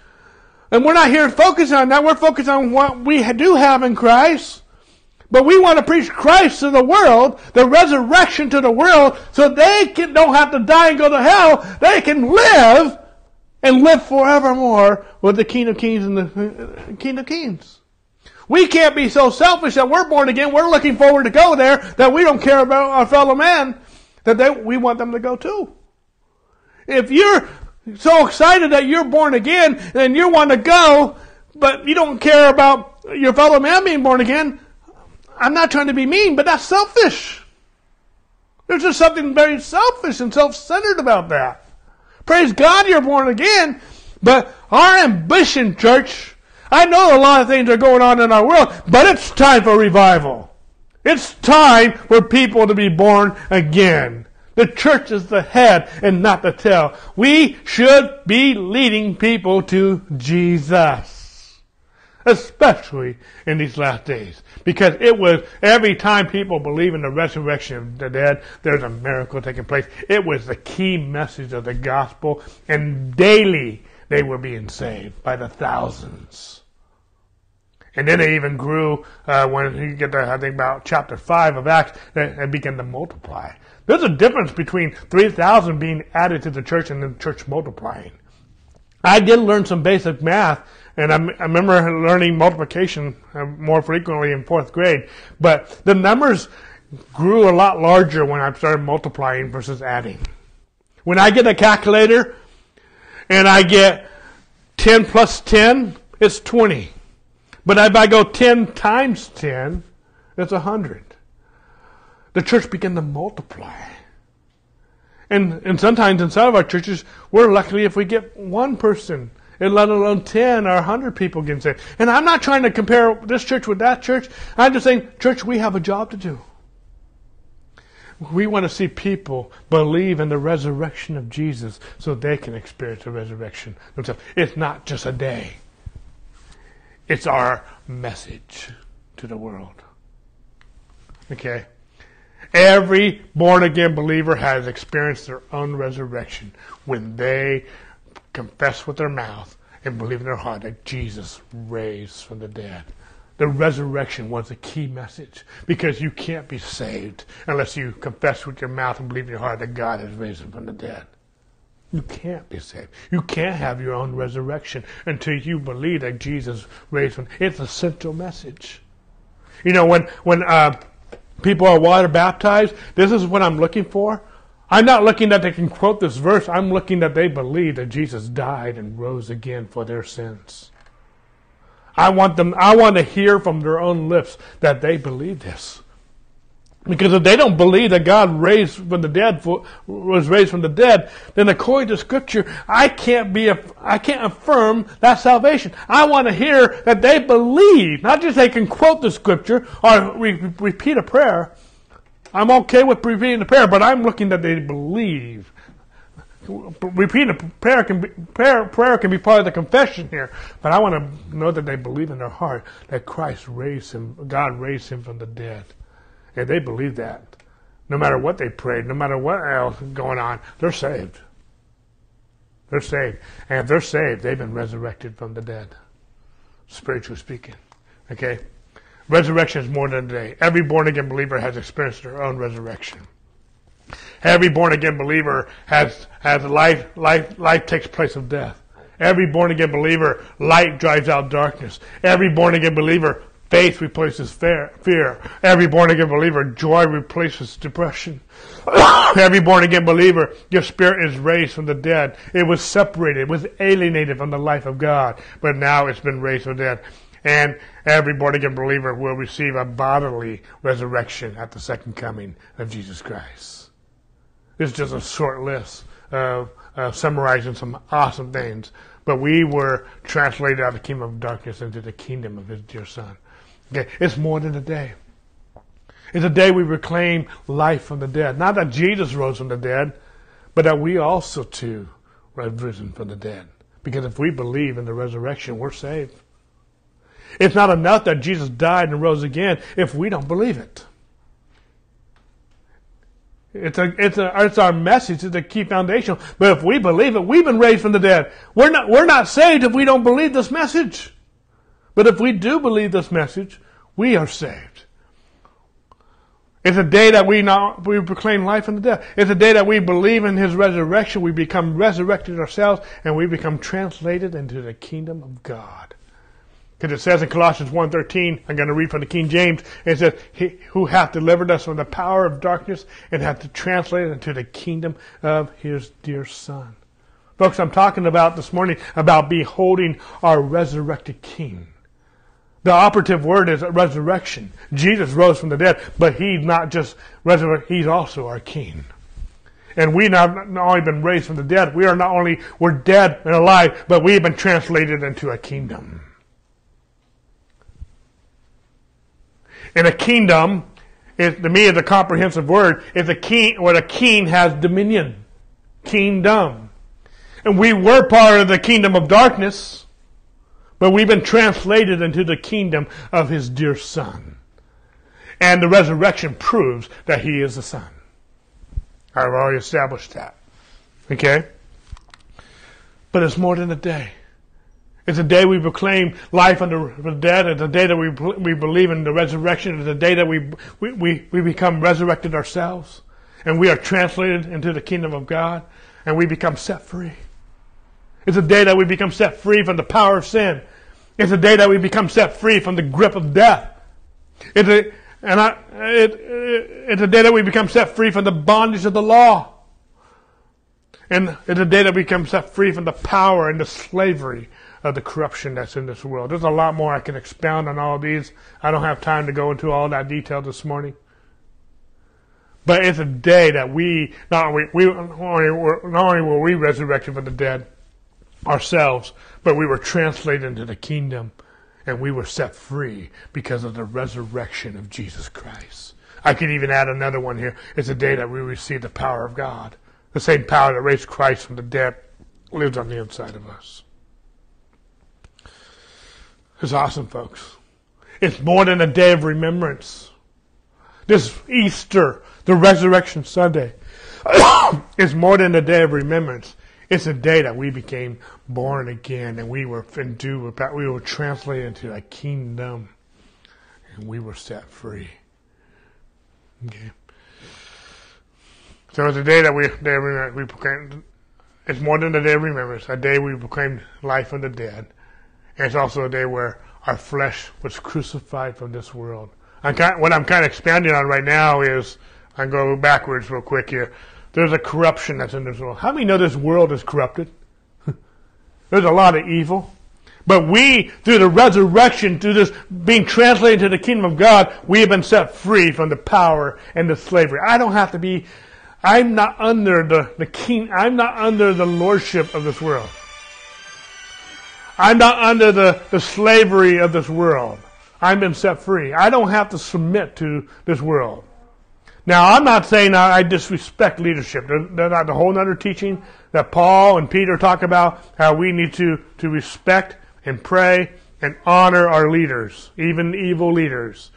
and we're not here to focus on that. We're focused on what we do have in Christ. But we want to preach Christ to the world, the resurrection to the world, so they can, don't have to die and go to hell. They can live and live forevermore with the King of Kings and the uh, King of Kings. We can't be so selfish that we're born again. We're looking forward to go there that we don't care about our fellow man that they, we want them to go too. If you're so excited that you're born again and you want to go, but you don't care about your fellow man being born again. I'm not trying to be mean, but that's selfish. There's just something very selfish and self-centered about that. Praise God you're born again, but our ambition, church, I know a lot of things are going on in our world, but it's time for revival. It's time for people to be born again. The church is the head and not the tail. We should be leading people to Jesus. Especially in these last days. Because it was every time people believe in the resurrection of the dead, there's a miracle taking place. It was the key message of the gospel, and daily they were being saved by the thousands. And then they even grew uh, when you get to, I think, about chapter 5 of Acts, it began to multiply. There's a difference between 3,000 being added to the church and the church multiplying. I did learn some basic math, and I, I remember learning multiplication uh, more frequently in fourth grade, but the numbers grew a lot larger when I started multiplying versus adding. When I get a calculator and I get 10 plus 10, it's 20. But if I go 10 times 10, it's 100 the church began to multiply. And, and sometimes in some of our churches, we're lucky if we get one person, and let alone 10 or 100 people getting saved. And I'm not trying to compare this church with that church. I'm just saying, church, we have a job to do. We want to see people believe in the resurrection of Jesus so they can experience the resurrection themselves. It's not just a day. It's our message to the world. Okay? Every born again believer has experienced their own resurrection when they confess with their mouth and believe in their heart that Jesus raised from the dead. The resurrection was a key message because you can't be saved unless you confess with your mouth and believe in your heart that God has raised him from the dead. You can't be saved. You can't have your own resurrection until you believe that Jesus raised from. It's a central message. You know, when when uh, people are water baptized, this is what I'm looking for. I'm not looking that they can quote this verse. I'm looking that they believe that Jesus died and rose again for their sins. I want them, I want to hear from their own lips that they believe this. Because if they don't believe that God raised from the dead, was raised from the dead, then according to Scripture, I can't be, I can't affirm that salvation. I want to hear that they believe, not just they can quote the Scripture or re- repeat a prayer. I'm okay with repeating the prayer, but I'm looking that they believe repeating a prayer can be prayer, prayer can be part of the confession here, but I want to know that they believe in their heart that Christ raised him, God raised him from the dead. And they believe that. No matter what they prayed, no matter what else is going on, they're saved. They're saved. And if they're saved, they've been resurrected from the dead. Spiritually speaking. Okay? Resurrection is more than a day. Every born again believer has experienced their own resurrection. Every born again believer has, has life, life, life takes place of death. Every born again believer, light drives out darkness. Every born again believer, faith replaces fear. Every born again believer, joy replaces depression. Every born again believer, your spirit is raised from the dead. It was separated, it was alienated from the life of God, but now it's been raised from the dead. And every born again believer will receive a bodily resurrection at the second coming of Jesus Christ. This is just a short list of uh, summarizing some awesome things. But we were translated out of the kingdom of darkness into the kingdom of his dear son. Okay, it's more than a day. It's a day we reclaim life from the dead. Not that Jesus rose from the dead, but that we also too have risen from the dead. Because if we believe in the resurrection, we're saved. It's not enough that Jesus died and rose again if we don't believe it. It's a, it's a, it's our message. It's a key foundation. But if we believe it, we've been raised from the dead. We're not, we're not saved if we don't believe this message. But if we do believe this message, we are saved. It's a day that we now we proclaim life the death. It's a day that we believe in His resurrection. We become resurrected ourselves, and we become translated into the kingdom of God. Because it says in Colossians 1.13, I'm going to read from the King James, it says, who hath delivered us from the power of darkness and hath translated into the kingdom of his dear Son. Folks, I'm talking about this morning about beholding our resurrected King. The operative word is resurrection. Jesus rose from the dead, but he's not just resurrected, he's also our King. And we not, not only been raised from the dead, we are not only, we're dead and alive, but we have been translated into a kingdom. And a kingdom, to me, is a comprehensive word. Is a king, what a king has dominion. Kingdom. And we were part of the kingdom of darkness, but we've been translated into the kingdom of his dear son. And the resurrection proves that he is the son. I've already established that. Okay? But it's more than a day. It's a day we proclaim life under the dead. It's a day that we, we believe in the resurrection. It's a day that we, we, we become resurrected ourselves. And we are translated into the kingdom of God. And we become set free. It's a day that we become set free from the power of sin. It's a day that we become set free from the grip of death. It's a, and I, it, it, it's a day that we become set free from the bondage of the law. And it's a day that we become set free from the power and the slavery of the corruption that's in this world. There's a lot more I can expound on all of these. I don't have time to go into all that detail this morning. But it's a day that we not only we were, not only were we resurrected from the dead ourselves, but we were translated into the kingdom, and we were set free because of the resurrection of Jesus Christ. I could even add another one here. It's the day that we receive the power of God. The same power that raised Christ from the dead lives on the inside of us. It's awesome, folks. It's more than a day of remembrance. This Easter, the Resurrection Sunday, is more than a day of remembrance. It's a day that we became born again and we were endued, we were translated into a kingdom and we were set free. Okay. So it's a day that we, day we proclaim, it's more than a day of remembrance, a day we proclaimed life from the dead. And it's also a day where our flesh was crucified from this world. I'm kind, what I'm kind of expanding on right now is, I'm going backwards real quick here. There's a corruption that's in this world. How many know this world is corrupted? There's a lot of evil. But we, through the resurrection, through this being translated to the kingdom of God, we have been set free from the power and the slavery. I don't have to be, I'm not under the, the king, I'm not under the lordship of this world. I'm not under the, the slavery of this world. I've been set free. I don't have to submit to this world. Now, I'm not saying I disrespect leadership. That's not a whole other teaching that Paul and Peter talk about how we need to, to respect and pray and honor our leaders, even evil leaders.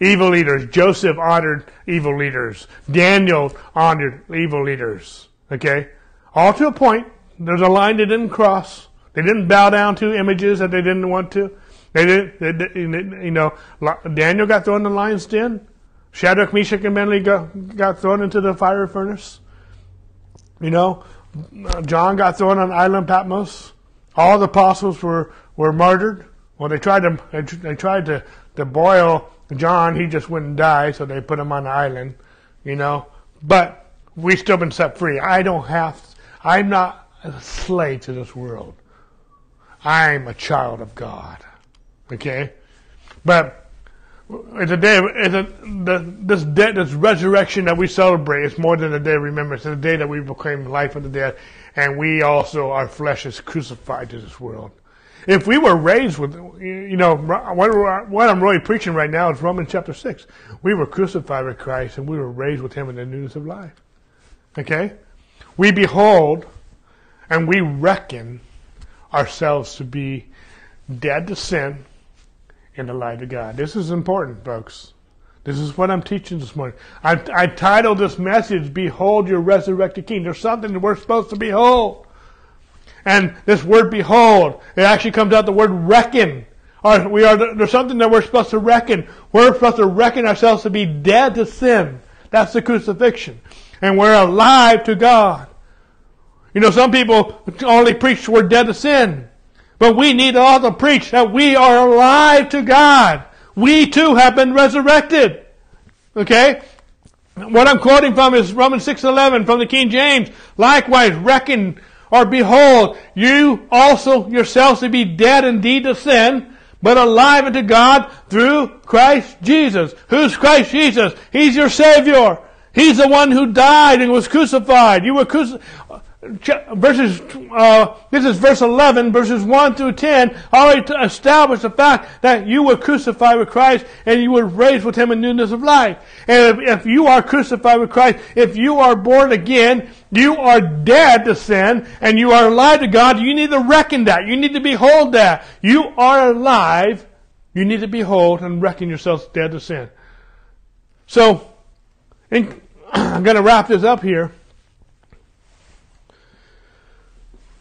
Evil leaders. Joseph honored evil leaders. Daniel honored evil leaders. Okay? All to a point. There's a line they didn't cross. They didn't bow down to images that they didn't want to. They didn't, they didn't you know, Daniel got thrown in the lion's den. Shadrach, Meshach, and Abednego got, got thrown into the fire furnace. You know, John got thrown on island Patmos. All the apostles were, were martyred. Well, they tried to they tried to, to boil John. He just wouldn't die, so they put him on the island. You know, but we still been set free. I don't have. I'm not a slave to this world. I'm a child of God. Okay, but it's a day. It's a, the, this day, this resurrection that we celebrate. It's more than a day of remembrance. It's a day that we proclaim life of the dead, and we also our flesh is crucified to this world. If we were raised with, you know, what, what I'm really preaching right now is Romans chapter six. We were crucified with Christ, and we were raised with Him in the newness of life. Okay, we behold, and we reckon ourselves to be dead to sin in the light of God. This is important, folks. This is what I'm teaching this morning. I, I titled this message, Behold Your Resurrected King. There's something that we're supposed to behold. And this word behold, it actually comes out the word reckon. Or we are, there's something that we're supposed to reckon. We're supposed to reckon ourselves to be dead to sin. That's the crucifixion. And we're alive to God. You know, some people only preach we're dead to sin. But we need all to preach that we are alive to God. We too have been resurrected. Okay? What I'm quoting from is Romans 6:11 from the King James. Likewise, reckon or behold, you also yourselves to be dead indeed to sin, but alive unto God through Christ Jesus. Who's Christ Jesus? He's your Savior. He's the one who died and was crucified. You were crucified verses, uh, this is verse 11, verses 1 through 10, already to establish the fact that you were crucified with Christ and you were raised with Him in newness of life. And if, if you are crucified with Christ, if you are born again, you are dead to sin and you are alive to God. You need to reckon that. You need to behold that. You are alive. You need to behold and reckon yourselves dead to sin. So, in, I'm going to wrap this up here.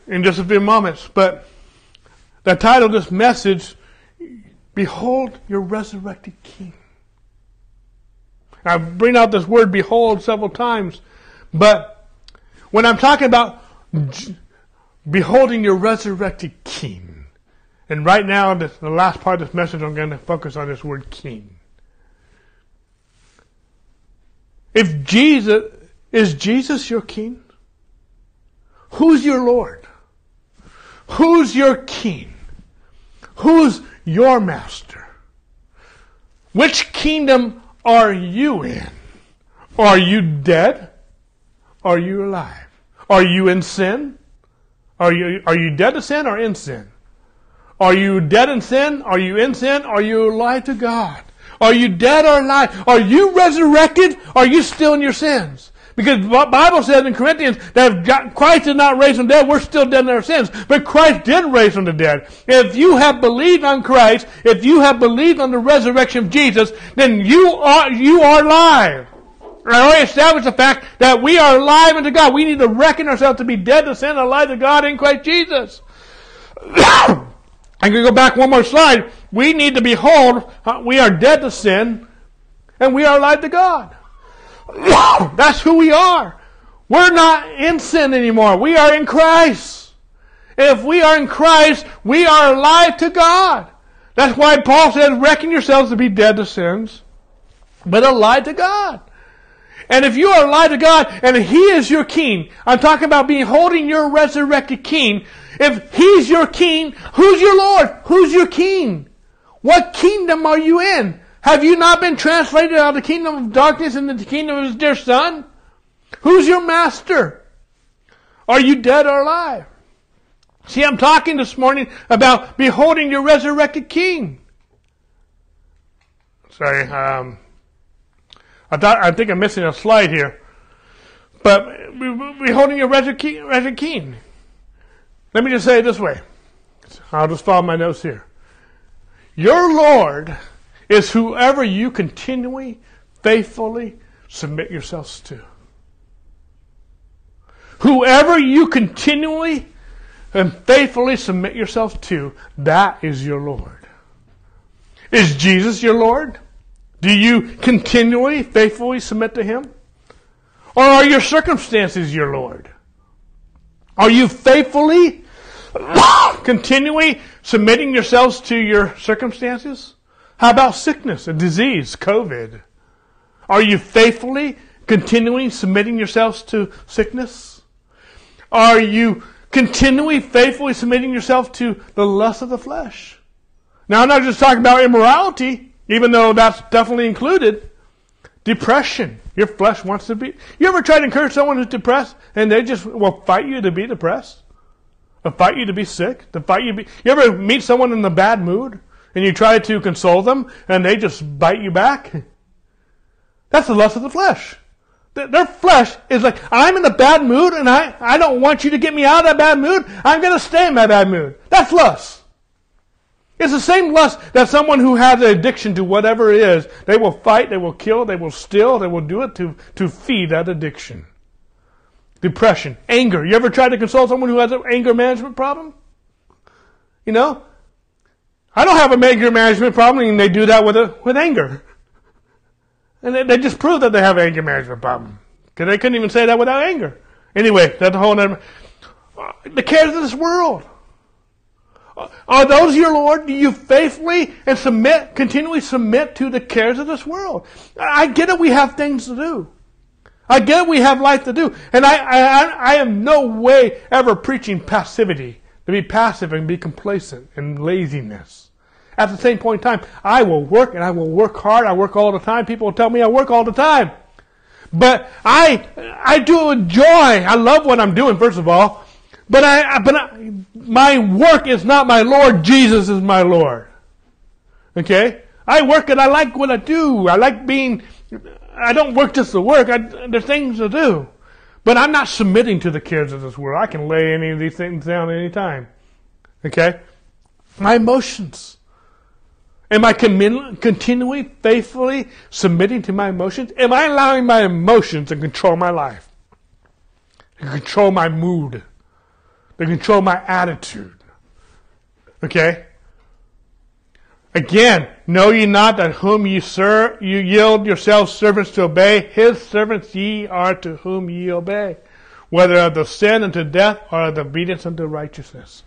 In just a few moments. But the title of this message, Behold Your Resurrected King. I bring out this word behold several times, but when I'm talking about beholding your resurrected king, and right now, the last part of this message, I'm going to focus on this word king. If Jesus, is Jesus your king? Who's your Lord? Who's your king? Who's your master? Which kingdom are you in? Are you dead? Are you alive? Are you in sin? Are you, are you dead to sin or in sin? Are you dead in sin? Are you in sin? Are you alive to God? Are you dead or alive? Are you resurrected? Are you still in your sins? Because the Bible says in Corinthians that Christ did not raise from dead, we're still dead in our sins. But Christ did raise from the dead. If you have believed on Christ, if you have believed on the resurrection of Jesus, then you are, you are alive. I already established the fact that we are alive unto God. We need to reckon ourselves to be dead to sin and alive to God in Christ Jesus. I'm going to go back one more slide. We need to behold, uh, we are dead to sin and we are alive to God. That's who we are. We're not in sin anymore. We are in Christ. If we are in Christ, we are alive to God. That's why Paul says, reckon yourselves to be dead to sins, but alive to God. And if you are alive to God and He is your king, I'm talking about being holding your resurrected king. If He's your king, who's your Lord? Who's your king? What kingdom are you in? Have you not been translated out of the kingdom of darkness into the kingdom of his dear son? Who's your master? Are you dead or alive? See, I'm talking this morning about beholding your resurrected king. Sorry, um, I thought I think I'm missing a slide here. But beholding your resurrected king. Let me just say it this way. I'll just follow my notes here. Your Lord is whoever you continually, faithfully submit yourselves to. Whoever you continually and faithfully submit yourselves to, that is your Lord. Is Jesus your Lord? Do you continually, faithfully submit to Him? Or are your circumstances your Lord? Are you faithfully, continually submitting yourselves to your circumstances? How about sickness and disease, COVID? Are you faithfully, continuing submitting yourselves to sickness? Are you continually, faithfully submitting yourself to the lust of the flesh? Now, I'm not just talking about immorality, even though that's definitely included. Depression. Your flesh wants to be. You ever try to encourage someone who's depressed and they just will fight you to be depressed? Or fight you to be sick? To fight you to be. You ever meet someone in a bad mood? And you try to console them and they just bite you back. That's the lust of the flesh. Their flesh is like, I'm in a bad mood and I, I don't want you to get me out of that bad mood. I'm going to stay in that bad mood. That's lust. It's the same lust that someone who has an addiction to whatever it is, they will fight, they will kill, they will steal, they will do it to, to feed that addiction. Depression, anger. You ever try to console someone who has an anger management problem? You know, I don't have a anger management problem, and they do that with a, with anger. And they, they just prove that they have an anger management problem. Because they couldn't even say that without anger. Anyway, that's a whole other. The cares of this world. Are those your Lord? Do you faithfully and submit, continually submit to the cares of this world? I get it, we have things to do. I get it, we have life to do. And I, I, I am no way ever preaching passivity, to be passive and be complacent and laziness. At the same point in time, I will work and I will work hard. I work all the time. People will tell me I work all the time. But I, I do it with joy. I love what I'm doing, first of all. But I, but I, my work is not my Lord. Jesus is my Lord. Okay? I work and I like what I do. I like being, I don't work just to work. I, there's things to do. But I'm not submitting to the cares of this world. I can lay any of these things down any time. Okay? My emotions. Am I continually, faithfully submitting to my emotions? Am I allowing my emotions to control my life? To control my mood? To control my attitude? Okay? Again, know ye not that whom ye serve, you yield yourselves servants to obey, his servants ye are to whom ye obey, whether of the sin unto death or of the obedience unto righteousness.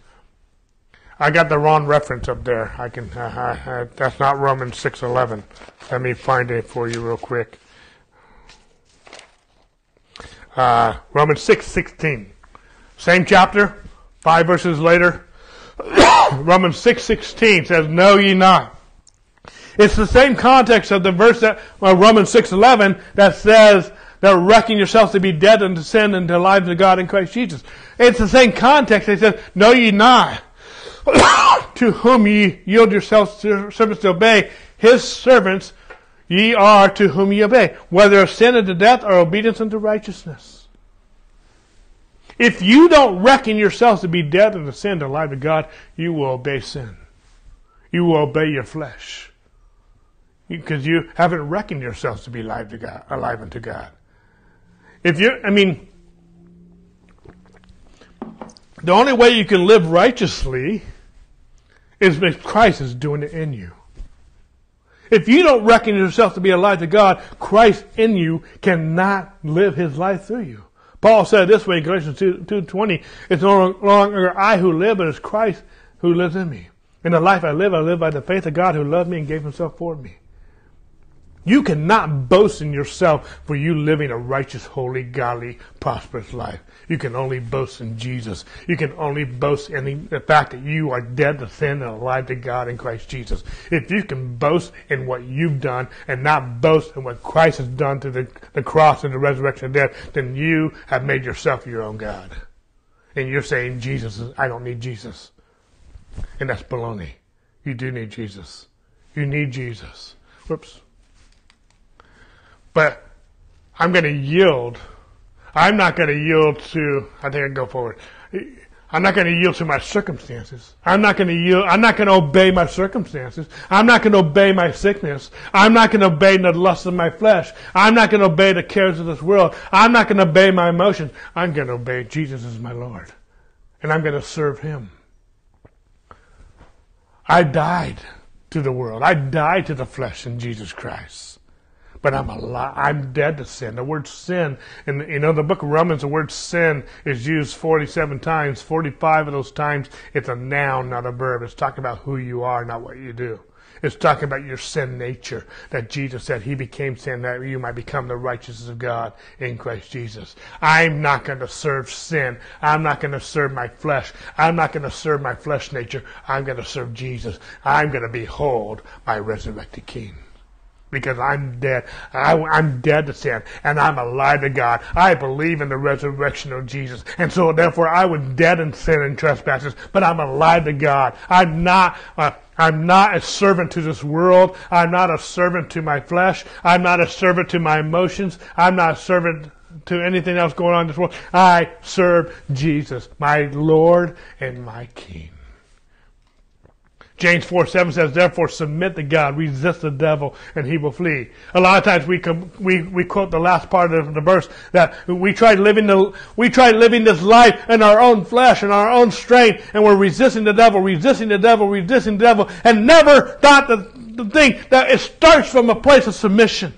I got the wrong reference up there. I can. Uh, uh, that's not Romans six eleven. Let me find it for you real quick. Uh, Romans six sixteen, same chapter, five verses later. Romans six sixteen says, "Know ye not." It's the same context of the verse that well, Romans six eleven that says that reckon yourselves to be dead unto sin and to life to God in Christ Jesus. It's the same context. It says, "Know ye not." to whom ye yield yourselves to servants to obey, his servants ye are to whom ye obey, whether of sin unto death or obedience unto righteousness. If you don't reckon yourselves to be dead unto sin to alive to God, you will obey sin. You will obey your flesh. Because you haven't reckoned yourselves to be alive to God, alive unto God. If you, I mean, the only way you can live righteously is if Christ is doing it in you. If you don't reckon yourself to be alive to God, Christ in you cannot live his life through you. Paul said this way in Galatians 2, 2.20, it's no longer I who live, but it's Christ who lives in me. In the life I live, I live by the faith of God who loved me and gave himself for me. You cannot boast in yourself for you living a righteous, holy, godly, prosperous life. You can only boast in Jesus. You can only boast in the fact that you are dead to sin and alive to God in Christ Jesus. If you can boast in what you've done and not boast in what Christ has done through the, the cross and the resurrection of death, then you have made yourself your own God. And you're saying, Jesus, is, I don't need Jesus. And that's baloney. You do need Jesus. You need Jesus. Whoops. But I'm going to yield. I'm not going to yield to, I think I can go forward. I'm not going to yield to my circumstances. I'm not going to yield, I'm not going to obey my circumstances. I'm not going to obey my sickness. I'm not going to obey the lust of my flesh. I'm not going to obey the cares of this world. I'm not going to obey my emotions. I'm going to obey Jesus as my Lord. And I'm going to serve Him. I died to the world. I died to the flesh in Jesus Christ but I'm alive. I'm dead to sin. The word sin, and you know, the book of Romans, the word sin is used 47 times. 45 of those times, it's a noun, not a verb. It's talking about who you are, not what you do. It's talking about your sin nature. That Jesus said He became sin that you might become the righteousness of God in Christ Jesus. I'm not going to serve sin. I'm not going to serve my flesh. I'm not going to serve my flesh nature. I'm going to serve Jesus. I'm going to behold my resurrected King because I'm dead. I, am dead to sin and I'm alive to God. I believe in the resurrection of Jesus. And so therefore I was dead in sin and trespasses, but I'm alive to God. I'm not, uh, I'm not a servant to this world. I'm not a servant to my flesh. I'm not a servant to my emotions. I'm not a servant to anything else going on in this world. I serve Jesus, my Lord and my King. James 4 7 says, Therefore submit to God, resist the devil, and he will flee. A lot of times we, com- we, we quote the last part of the verse that we try living the, we try living this life in our own flesh and our own strength, and we're resisting the devil, resisting the devil, resisting the devil, and never thought the, the thing that it starts from a place of submission.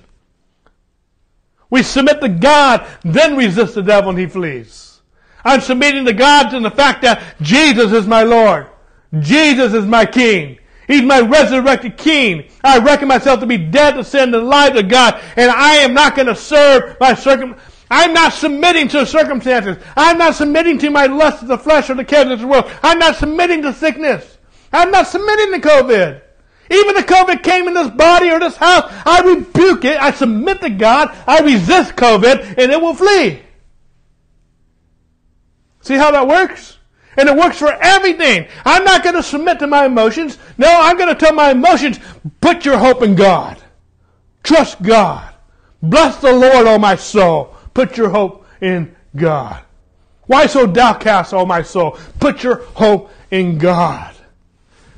We submit to God, then resist the devil and he flees. I'm submitting to God to the fact that Jesus is my Lord. Jesus is my King. He's my resurrected King. I reckon myself to be dead to sin and alive to God, and I am not going to serve my circum. I'm not submitting to circumstances. I'm not submitting to my lust of the flesh or the cares of this world. I'm not submitting to sickness. I'm not submitting to COVID. Even if COVID came in this body or this house, I rebuke it. I submit to God. I resist COVID, and it will flee. See how that works? And it works for everything. I'm not going to submit to my emotions. No, I'm going to tell my emotions, put your hope in God. Trust God. Bless the Lord, O my soul. Put your hope in God. Why so downcast, O my soul? Put your hope in God.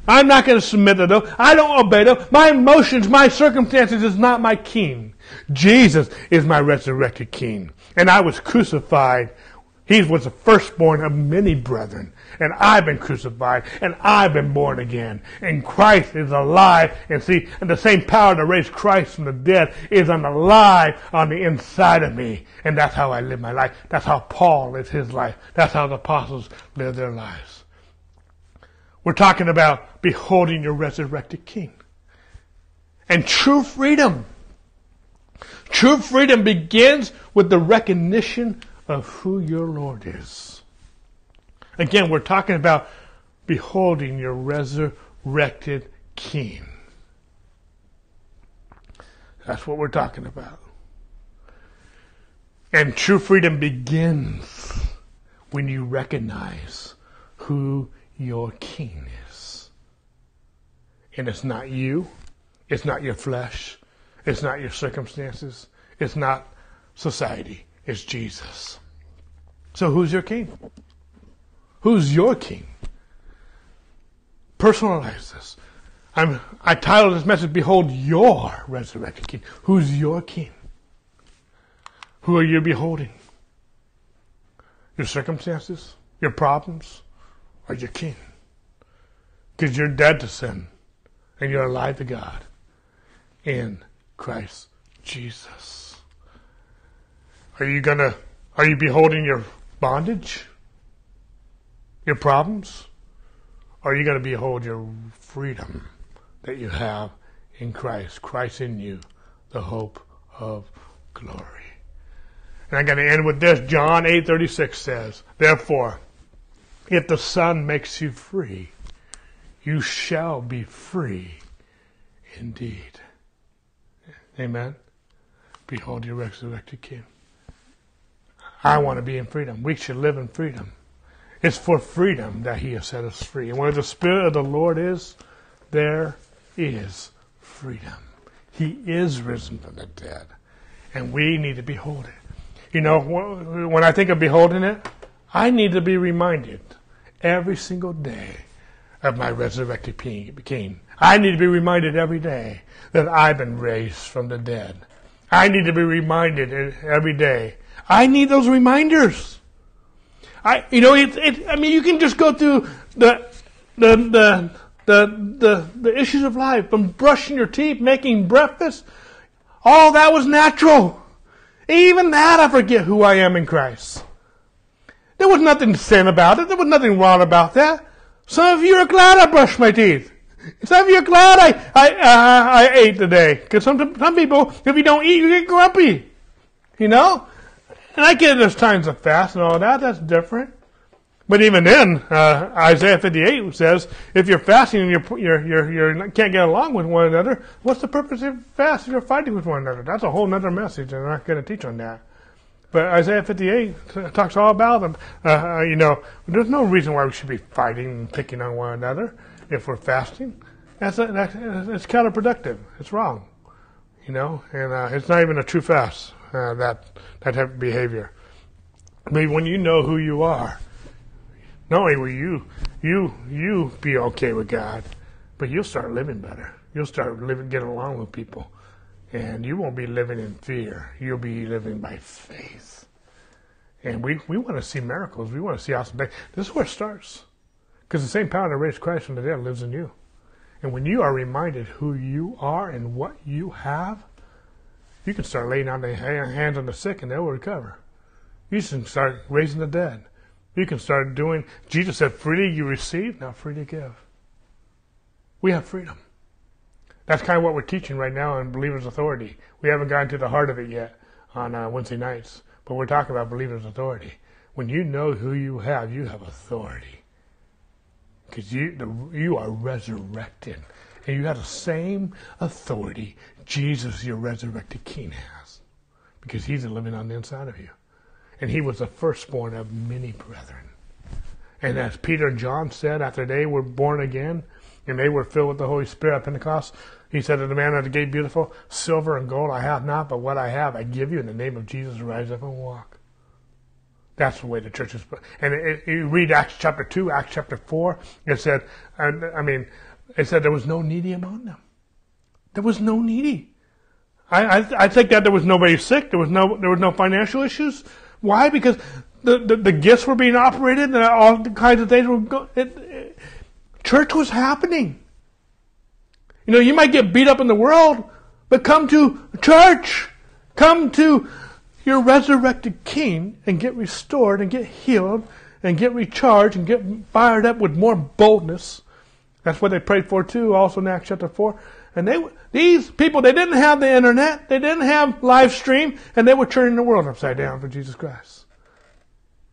I'm not going to submit to them. I don't obey them. My emotions, my circumstances is not my king. Jesus is my resurrected king. And I was crucified he was the firstborn of many brethren. And I've been crucified and I've been born again. And Christ is alive. And see, and the same power that raised Christ from the dead is alive on the inside of me. And that's how I live my life. That's how Paul lives his life. That's how the apostles live their lives. We're talking about beholding your resurrected King. And true freedom. True freedom begins with the recognition of who your Lord is. Again, we're talking about beholding your resurrected King. That's what we're talking about. And true freedom begins when you recognize who your King is. And it's not you, it's not your flesh, it's not your circumstances, it's not society, it's Jesus. So who's your King? Who's your King? Personalize this. I'm, I titled this message, Behold Your Resurrected King. Who's your King? Who are you beholding? Your circumstances? Your problems? Or your King? Because you're dead to sin and you're alive to God in Christ Jesus. Are you gonna, are you beholding your bondage? Your problems? Or are you gonna behold your freedom that you have in Christ? Christ in you, the hope of glory. And I'm to end with this. John 8:36 says, "Therefore, if the Son makes you free, you shall be free indeed." Amen. Behold your resurrected King. I want to be in freedom. We should live in freedom. It's for freedom that He has set us free. And where the Spirit of the Lord is, there is freedom. He is risen from the dead. And we need to behold it. You know, when I think of beholding it, I need to be reminded every single day of my resurrected King. I need to be reminded every day that I've been raised from the dead. I need to be reminded every day. I need those reminders. I, you know, it, it, I mean, you can just go through the, the, the, the, the, the issues of life, from brushing your teeth, making breakfast. All that was natural. Even that I forget who I am in Christ. There was nothing sin about it. There was nothing wrong about that. Some of you are glad I brushed my teeth. Some of you are glad I I uh, I ate today. Because some some people, if you don't eat, you get grumpy. You know, and I get there's times of fast and all that. That's different. But even then, uh, Isaiah 58 says, if you're fasting and you're, you're, you're, you're, can't get along with one another, what's the purpose of fast if you're fighting with one another? That's a whole other message, and I'm not going to teach on that. But Isaiah 58 talks all about them. Uh, uh, you know, there's no reason why we should be fighting and picking on one another if we're fasting. That's, a, that's it's counterproductive. It's wrong. You know, and uh, it's not even a true fast. Uh, that that type of behavior. Mean, when you know who you are, not only will you you you be okay with God, but you'll start living better. You'll start living, getting along with people, and you won't be living in fear. You'll be living by faith. And we, we want to see miracles. We want to see awesome things. This is where it starts. Because the same power that raised Christ from the dead lives in you. And when you are reminded who you are and what you have, you can start laying on the hands on the sick and they will recover. You can start raising the dead. You can start doing, Jesus said, freely you receive, now freely give. We have freedom. That's kind of what we're teaching right now in Believer's Authority. We haven't gotten to the heart of it yet on uh, Wednesday nights, but we're talking about Believer's Authority. When you know who you have, you have authority. Because you, you are resurrected. And you have the same authority Jesus, your resurrected King, has. Because he's living on the inside of you and he was the firstborn of many brethren. And as Peter and John said, after they were born again and they were filled with the Holy Spirit at Pentecost, he said to the man at the gate, Beautiful, silver and gold I have not, but what I have I give you in the name of Jesus, rise up and walk. That's the way the church is. And it, it, you read Acts chapter 2, Acts chapter 4, it said, I mean, it said there was no needy among them. There was no needy. I, I, I think that there was nobody sick. There was no, there was no financial issues. Why? Because the, the, the gifts were being operated and all kinds of things were going. church was happening. You know, you might get beat up in the world, but come to church. Come to your resurrected King and get restored and get healed and get recharged and get fired up with more boldness. That's what they prayed for too, also in Acts chapter 4. And they, these people, they didn't have the internet, they didn't have live stream, and they were turning the world upside down for Jesus Christ.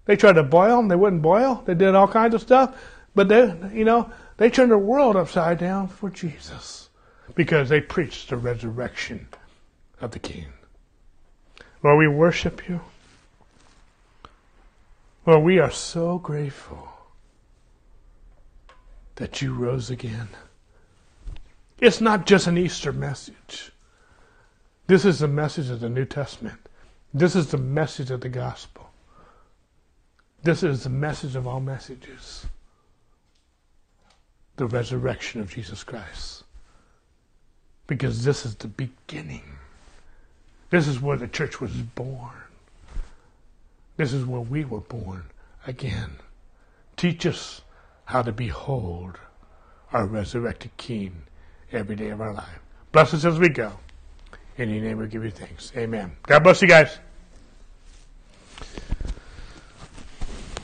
They tried to boil them, they wouldn't boil. They did all kinds of stuff, but they, you know, they turned the world upside down for Jesus because they preached the resurrection of the King. Lord, we worship you. Lord, we are so grateful that you rose again. It's not just an Easter message. This is the message of the New Testament. This is the message of the gospel. This is the message of all messages the resurrection of Jesus Christ. Because this is the beginning. This is where the church was born. This is where we were born again. Teach us how to behold our resurrected King every day of our life. Bless us as we go. In your name we give you thanks. Amen. God bless you guys.